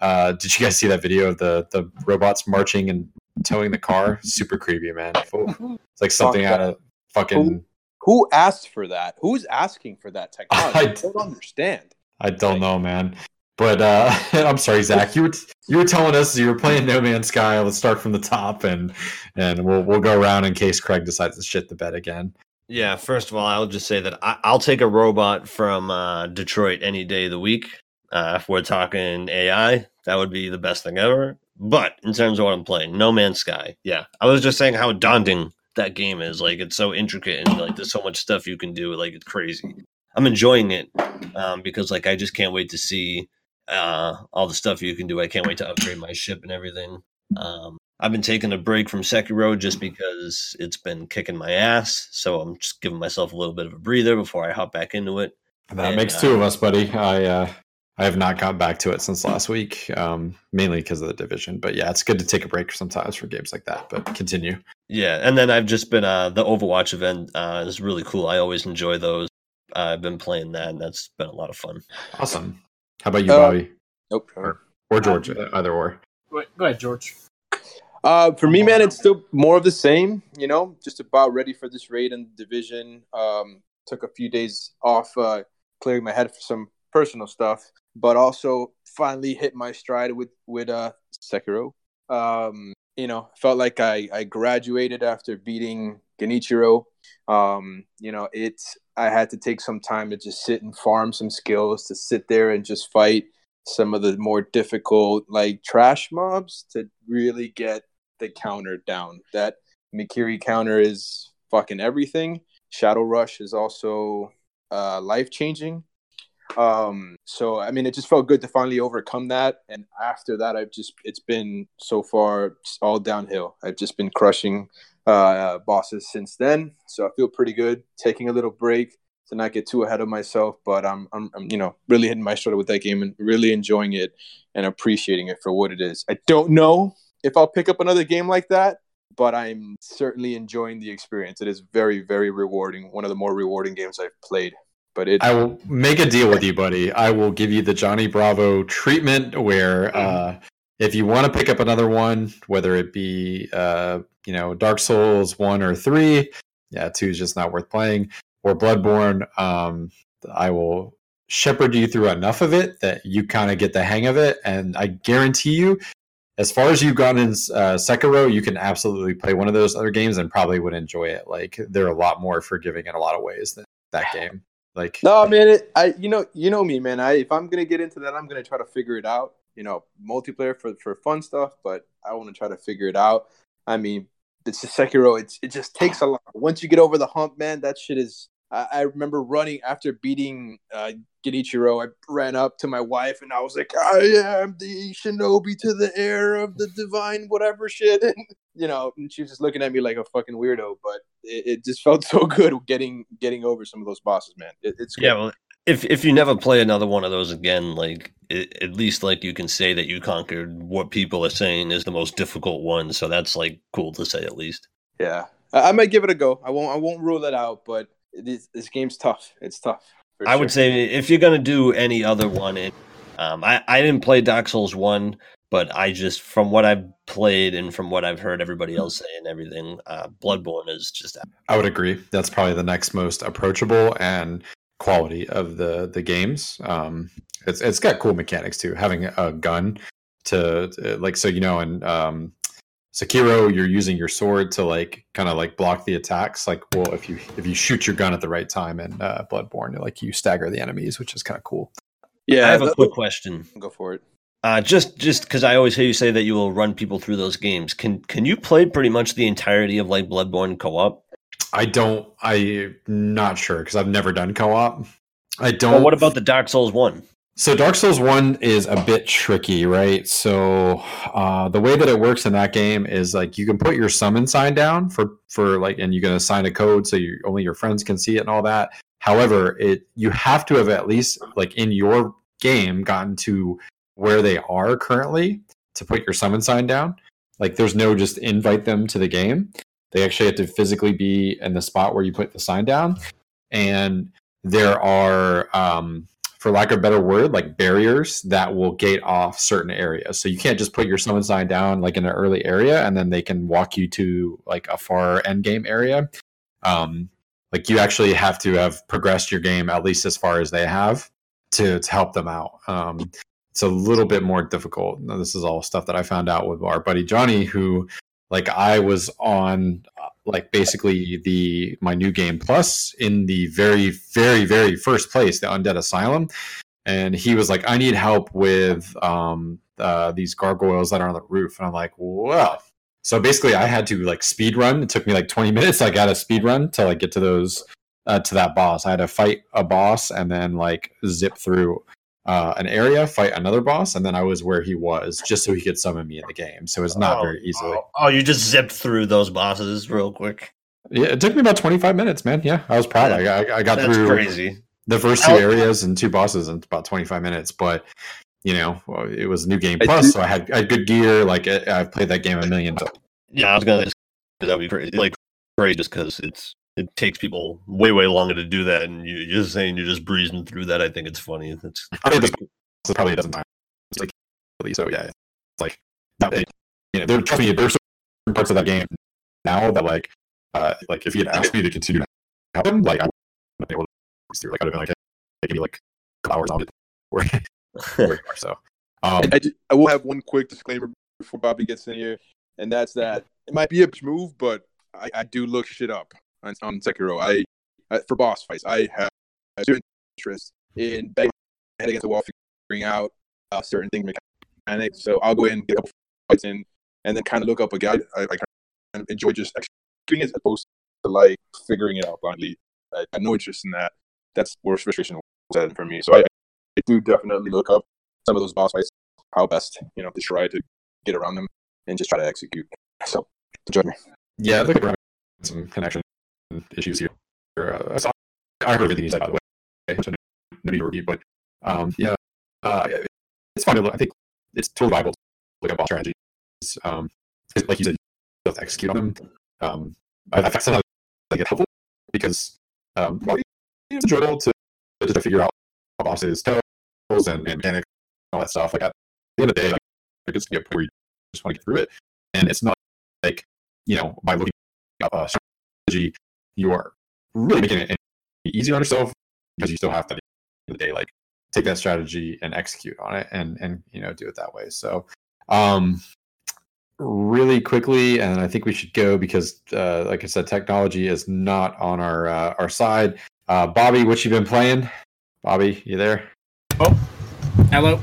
Uh, did you guys see that video of the the robots marching and towing the car. Super creepy, man. It's like something out of fucking. Who, who, asked for that? Who's asking for that technology? I, I don't understand. I don't know, man. But uh, I'm sorry, Zach. You were you were telling us you were playing No Man's Sky. Let's start from the top, and and we'll we'll go around in case Craig decides to shit the bed again. Yeah. First of all, I'll just say that I, will take a robot from uh, Detroit any day of the week. Uh, if we're talking AI, that would be the best thing ever. But in terms of what I'm playing, No Man's Sky, yeah, I was just saying how daunting that game is. Like it's so intricate and like there's so much stuff you can do. Like it's crazy. I'm enjoying it um, because like I just can't wait to see uh, all the stuff you can do. I can't wait to upgrade my ship and everything. Um, I've been taking a break from Sekiro just because it's been kicking my ass. So I'm just giving myself a little bit of a breather before I hop back into it. That and, makes two uh, of us, buddy. I uh, I have not got back to it since last week, um, mainly because of the division. But yeah, it's good to take a break sometimes for games like that. But continue. Yeah, and then I've just been uh, the Overwatch event uh, is really cool. I always enjoy those. I've been playing that, and that's been a lot of fun. Awesome. How about you, uh, Bobby? Nope. Or, or George, either or. Go ahead, George. Uh, for me, man, it's still more of the same. You know, just about ready for this raid and division. Um, took a few days off, uh, clearing my head for some personal stuff but also finally hit my stride with with uh Sekiro. Um, you know, felt like I I graduated after beating Genichiro. Um, you know, it's I had to take some time to just sit and farm some skills to sit there and just fight some of the more difficult like trash mobs to really get the counter down. That Mikiri counter is fucking everything. Shadow Rush is also uh, life changing. Um, so I mean, it just felt good to finally overcome that. And after that, I've just it's been so far all downhill. I've just been crushing uh, bosses since then. So I feel pretty good. Taking a little break to not get too ahead of myself, but I'm, I'm, I'm, you know, really hitting my stride with that game and really enjoying it and appreciating it for what it is. I don't know if I'll pick up another game like that, but I'm certainly enjoying the experience. It is very, very rewarding. One of the more rewarding games I've played. But it, I will make a deal with you, buddy. I will give you the Johnny Bravo treatment where uh, if you want to pick up another one, whether it be uh, you know Dark Souls one or three, yeah, two is just not worth playing, or Bloodborne, um, I will shepherd you through enough of it that you kind of get the hang of it, and I guarantee you. As far as you've gone in uh, Sekiro, you can absolutely play one of those other games and probably would enjoy it. Like they're a lot more forgiving in a lot of ways than that game. Like no, man, it, I you know you know me, man. I if I'm gonna get into that, I'm gonna try to figure it out. You know, multiplayer for for fun stuff, but I want to try to figure it out. I mean, it's a Sekiro. It's it just takes a lot. Once you get over the hump, man, that shit is. I, I remember running after beating uh, Genichiro. I ran up to my wife and I was like, "I am the shinobi to the heir of the divine whatever shit," and you know, and she was just looking at me like a fucking weirdo. But it, it just felt so good getting getting over some of those bosses, man. It, it's good. Yeah, well, if if you never play another one of those again, like it, at least like you can say that you conquered what people are saying is the most difficult one. So that's like cool to say at least. Yeah, I, I might give it a go. I won't. I won't rule that out. But it is, this game's tough. It's tough. For I sure. would say if you're gonna do any other one, it, um, I I didn't play Dark Souls one, but I just from what I've played and from what I've heard everybody else say and everything, uh, Bloodborne is just I would agree. That's probably the next most approachable and quality of the the games. Um, it's it's got cool mechanics too. Having a gun to, to- like so you know in um, Sekiro you're using your sword to like kind of like block the attacks. Like well if you if you shoot your gun at the right time in uh, Bloodborne, like you stagger the enemies, which is kind of cool. Yeah, I have a quick question. Go for it. Uh, just just because I always hear you say that you will run people through those games. Can can you play pretty much the entirety of like Bloodborne co-op? I don't. I'm not sure because I've never done co-op. I don't. Well, what about the Dark Souls one? So Dark Souls One is a bit tricky, right? So uh, the way that it works in that game is like you can put your summon sign down for for like, and you can assign a code so you only your friends can see it and all that. However, it you have to have at least like in your game gotten to where they are currently to put your summon sign down. Like there's no just invite them to the game. They actually have to physically be in the spot where you put the sign down. And there are um, for lack of a better word, like barriers that will gate off certain areas. So you can't just put your summon sign down like in an early area and then they can walk you to like a far end game area. Um, like you actually have to have progressed your game at least as far as they have to, to help them out. Um, it's a little bit more difficult. Now, this is all stuff that I found out with our buddy Johnny, who like I was on like basically the my new game plus in the very very very first place the undead asylum. And he was like i need help with um uh, these gargoyles that are on the roof. And i'm like well so basically i had to like speed run. It took me like 20 minutes. I got a speed run to like get to those uh, to that boss. I had to fight a boss and then like zip through uh, an area fight another boss and then i was where he was just so he could summon me in the game so it's not Oh, very easily Oh, oh, you just zipped through those bosses real quick. yeah, it took me about 25 minutes, man. Yeah, I was proud. I, I, I got That's through crazy. the first two areas and two bosses in about 25 minutes. But, you know, it was New Game Plus, do- so I had, I had good gear. Like, I, I've played that game a million times. Yeah, I was gonna. That'd be crazy. Like crazy, just because it's it takes people way way longer to do that, and you, you're just saying you're just breezing through that. I think it's funny. That's I played this so probably a dozen times. It's like, so, yeah, it's like, that, it- you know, there, trust me, there's certain parts of that game now that, like, uh, like if you had asked me to continue to help them, like, I wouldn't be able to breeze through. Like, I'd have been like, hey, give me like a couple hours on it. Where, where you are. So, um, I, I, ju- I will have one quick disclaimer before Bobby gets in here, and that's that it might be a move, but I, I do look shit up on, on Sekiro. I, I for boss fights, I have a certain interest in banging head against the wall, figuring out uh, certain things mechanics. So I'll go in get a couple fights in, and then kind of look up a guide. I, I kind of enjoy just executing it as opposed to like figuring it out blindly. I have no interest in that. That's where frustration was for me. So I, I do definitely look up some of those boss fights how best you know to try to get around them and just try to execute. So, don't me. yeah, look around some connection issues here. Uh, I I heard everything you said by the way. So no, need to repeat, but um, yeah, uh, it's fun to look. I think it's totally viable to look at boss strategies. Um, like you said, you have to execute on them. Um, I, I sometimes like it helpful because um, well, it's enjoyable to to figure out bosses, tells, and, and mechanics, all that stuff. Like at the end of the day, like it's point where you just want to get through it, and it's not like you know by looking up a strategy, you are really making it easy on yourself because you still have to at the end of the day like take that strategy and execute on it and and you know do it that way. So um really quickly and i think we should go because uh, like i said technology is not on our uh, our side uh, bobby what you been playing bobby you there Oh, hello.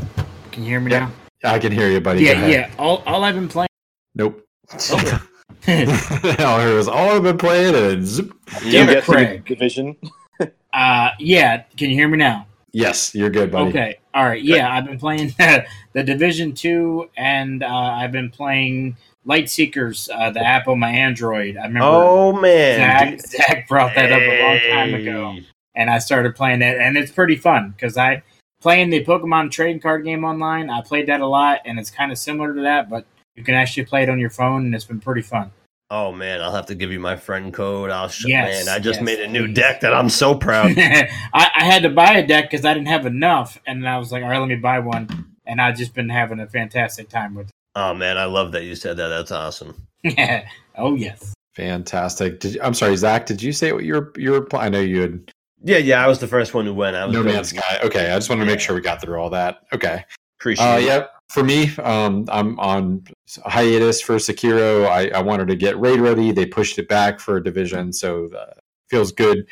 Can you hear me Yeah. i can hear you buddy Yeah, yeah. All, all I've been playing. nope Okay. all I heard was all i've been playing and zip. Damn it, Craig. Division. uh, yeah. Can you hear me now? yes you're good buddy Okay. All right. Yeah, I've been playing the Division Two, and uh, I've been playing Light Seekers, uh, the app on my Android. I remember Oh man, Zach, Zach brought that up a long time ago, and I started playing it, and it's pretty fun because I playing the Pokemon trading card game online. I played that a lot, and it's kind of similar to that, but you can actually play it on your phone, and it's been pretty fun. Oh man, I'll have to give you my friend code. I'll show Yes, man, I just yes, made a new please. deck that I'm so proud. I, I had to buy a deck because I didn't have enough, and I was like, all right, let me buy one, and I've just been having a fantastic time with it. oh man, I love that you said that. That's awesome. it. oh yes, fantastic did, i'm sorry zach did you say what you're you're i know you had Yeah, yeah, I was the first one who went. I was no man's sky okay i just wanted to make sure we got through all that okay Appreciate Uh, it. yeah, for me, um, I'm on hiatus for Sekiro. I, I wanted to get raid ready. They pushed it back for a division, so uh, feels good.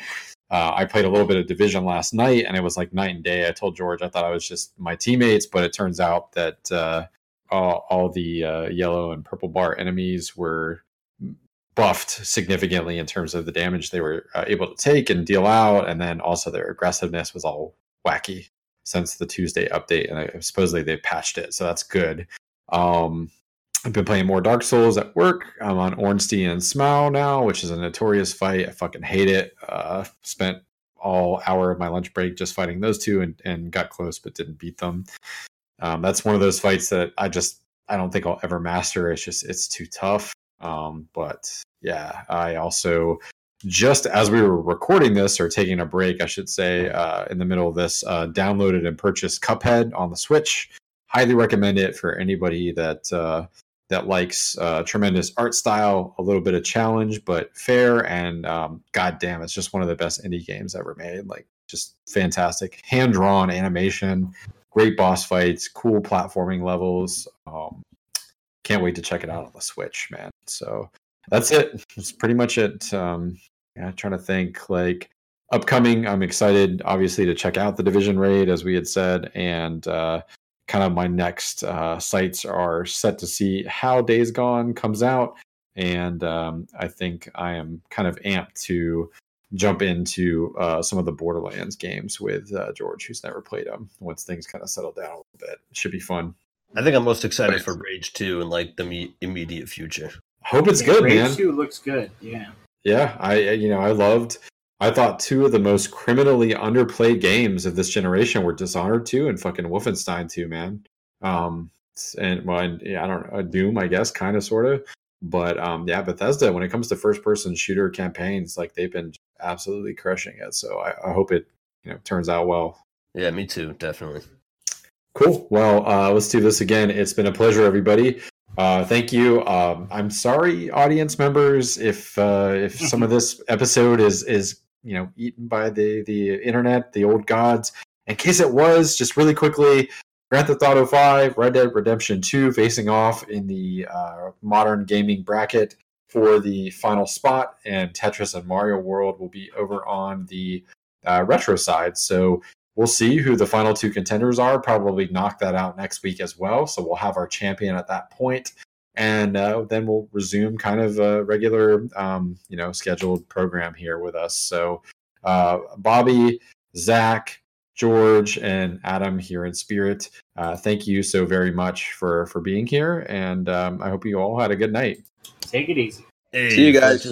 Uh, I played a little bit of division last night, and it was like night and day. I told George I thought I was just my teammates, but it turns out that uh, all, all the uh, yellow and purple bar enemies were buffed significantly in terms of the damage they were uh, able to take and deal out, and then also their aggressiveness was all wacky since the Tuesday update, and I, supposedly they patched it, so that's good. Um, I've been playing more Dark Souls at work. I'm on Ornstein and Smough now, which is a notorious fight. I fucking hate it. Uh, spent all hour of my lunch break just fighting those two, and, and got close but didn't beat them. Um, that's one of those fights that I just I don't think I'll ever master. It's just it's too tough. Um, but yeah, I also just as we were recording this or taking a break, I should say, uh, in the middle of this, uh, downloaded and purchased Cuphead on the Switch. Highly recommend it for anybody that uh, that likes uh, tremendous art style, a little bit of challenge, but fair. And um, goddamn, it's just one of the best indie games ever made. Like, just fantastic, hand drawn animation, great boss fights, cool platforming levels. Um, can't wait to check it out on the Switch, man. So that's it. That's pretty much it. Um, yeah, trying to think like upcoming. I'm excited, obviously, to check out the Division Raid, as we had said, and uh, kind of my next uh, sites are set to see how Days Gone comes out, and um, I think I am kind of amped to jump into uh, some of the Borderlands games with uh, George, who's never played them. Once things kind of settle down a little bit, it should be fun. I think I'm most excited for Rage 2 in like the me- immediate future. Hope it's good, Rage man. Two looks good. Yeah. Yeah, I you know I loved. I thought two of the most criminally underplayed games of this generation were Dishonored two and fucking Wolfenstein two, man. Um, and well, and, yeah, I don't know, Doom, I guess, kind of, sort of. But um, yeah, Bethesda, when it comes to first person shooter campaigns, like they've been absolutely crushing it. So I, I hope it you know turns out well. Yeah, me too, definitely. Cool. Well, uh, let's do this again. It's been a pleasure, everybody. Uh, thank you. Um, I'm sorry, audience members, if uh, if some of this episode is is you know eaten by the the internet, the old gods. In case it was, just really quickly, Grand Theft Auto 5, Red Dead Redemption 2 facing off in the uh, modern gaming bracket for the final spot, and Tetris and Mario World will be over on the uh, retro side. So we'll see who the final two contenders are. Probably knock that out next week as well. So we'll have our champion at that point, and uh, then we'll resume kind of a regular, um, you know, scheduled program here with us. So uh, Bobby, Zach, George, and Adam here in spirit. Uh, thank you so very much for for being here, and um, I hope you all had a good night. Take it easy. Hey, See you guys.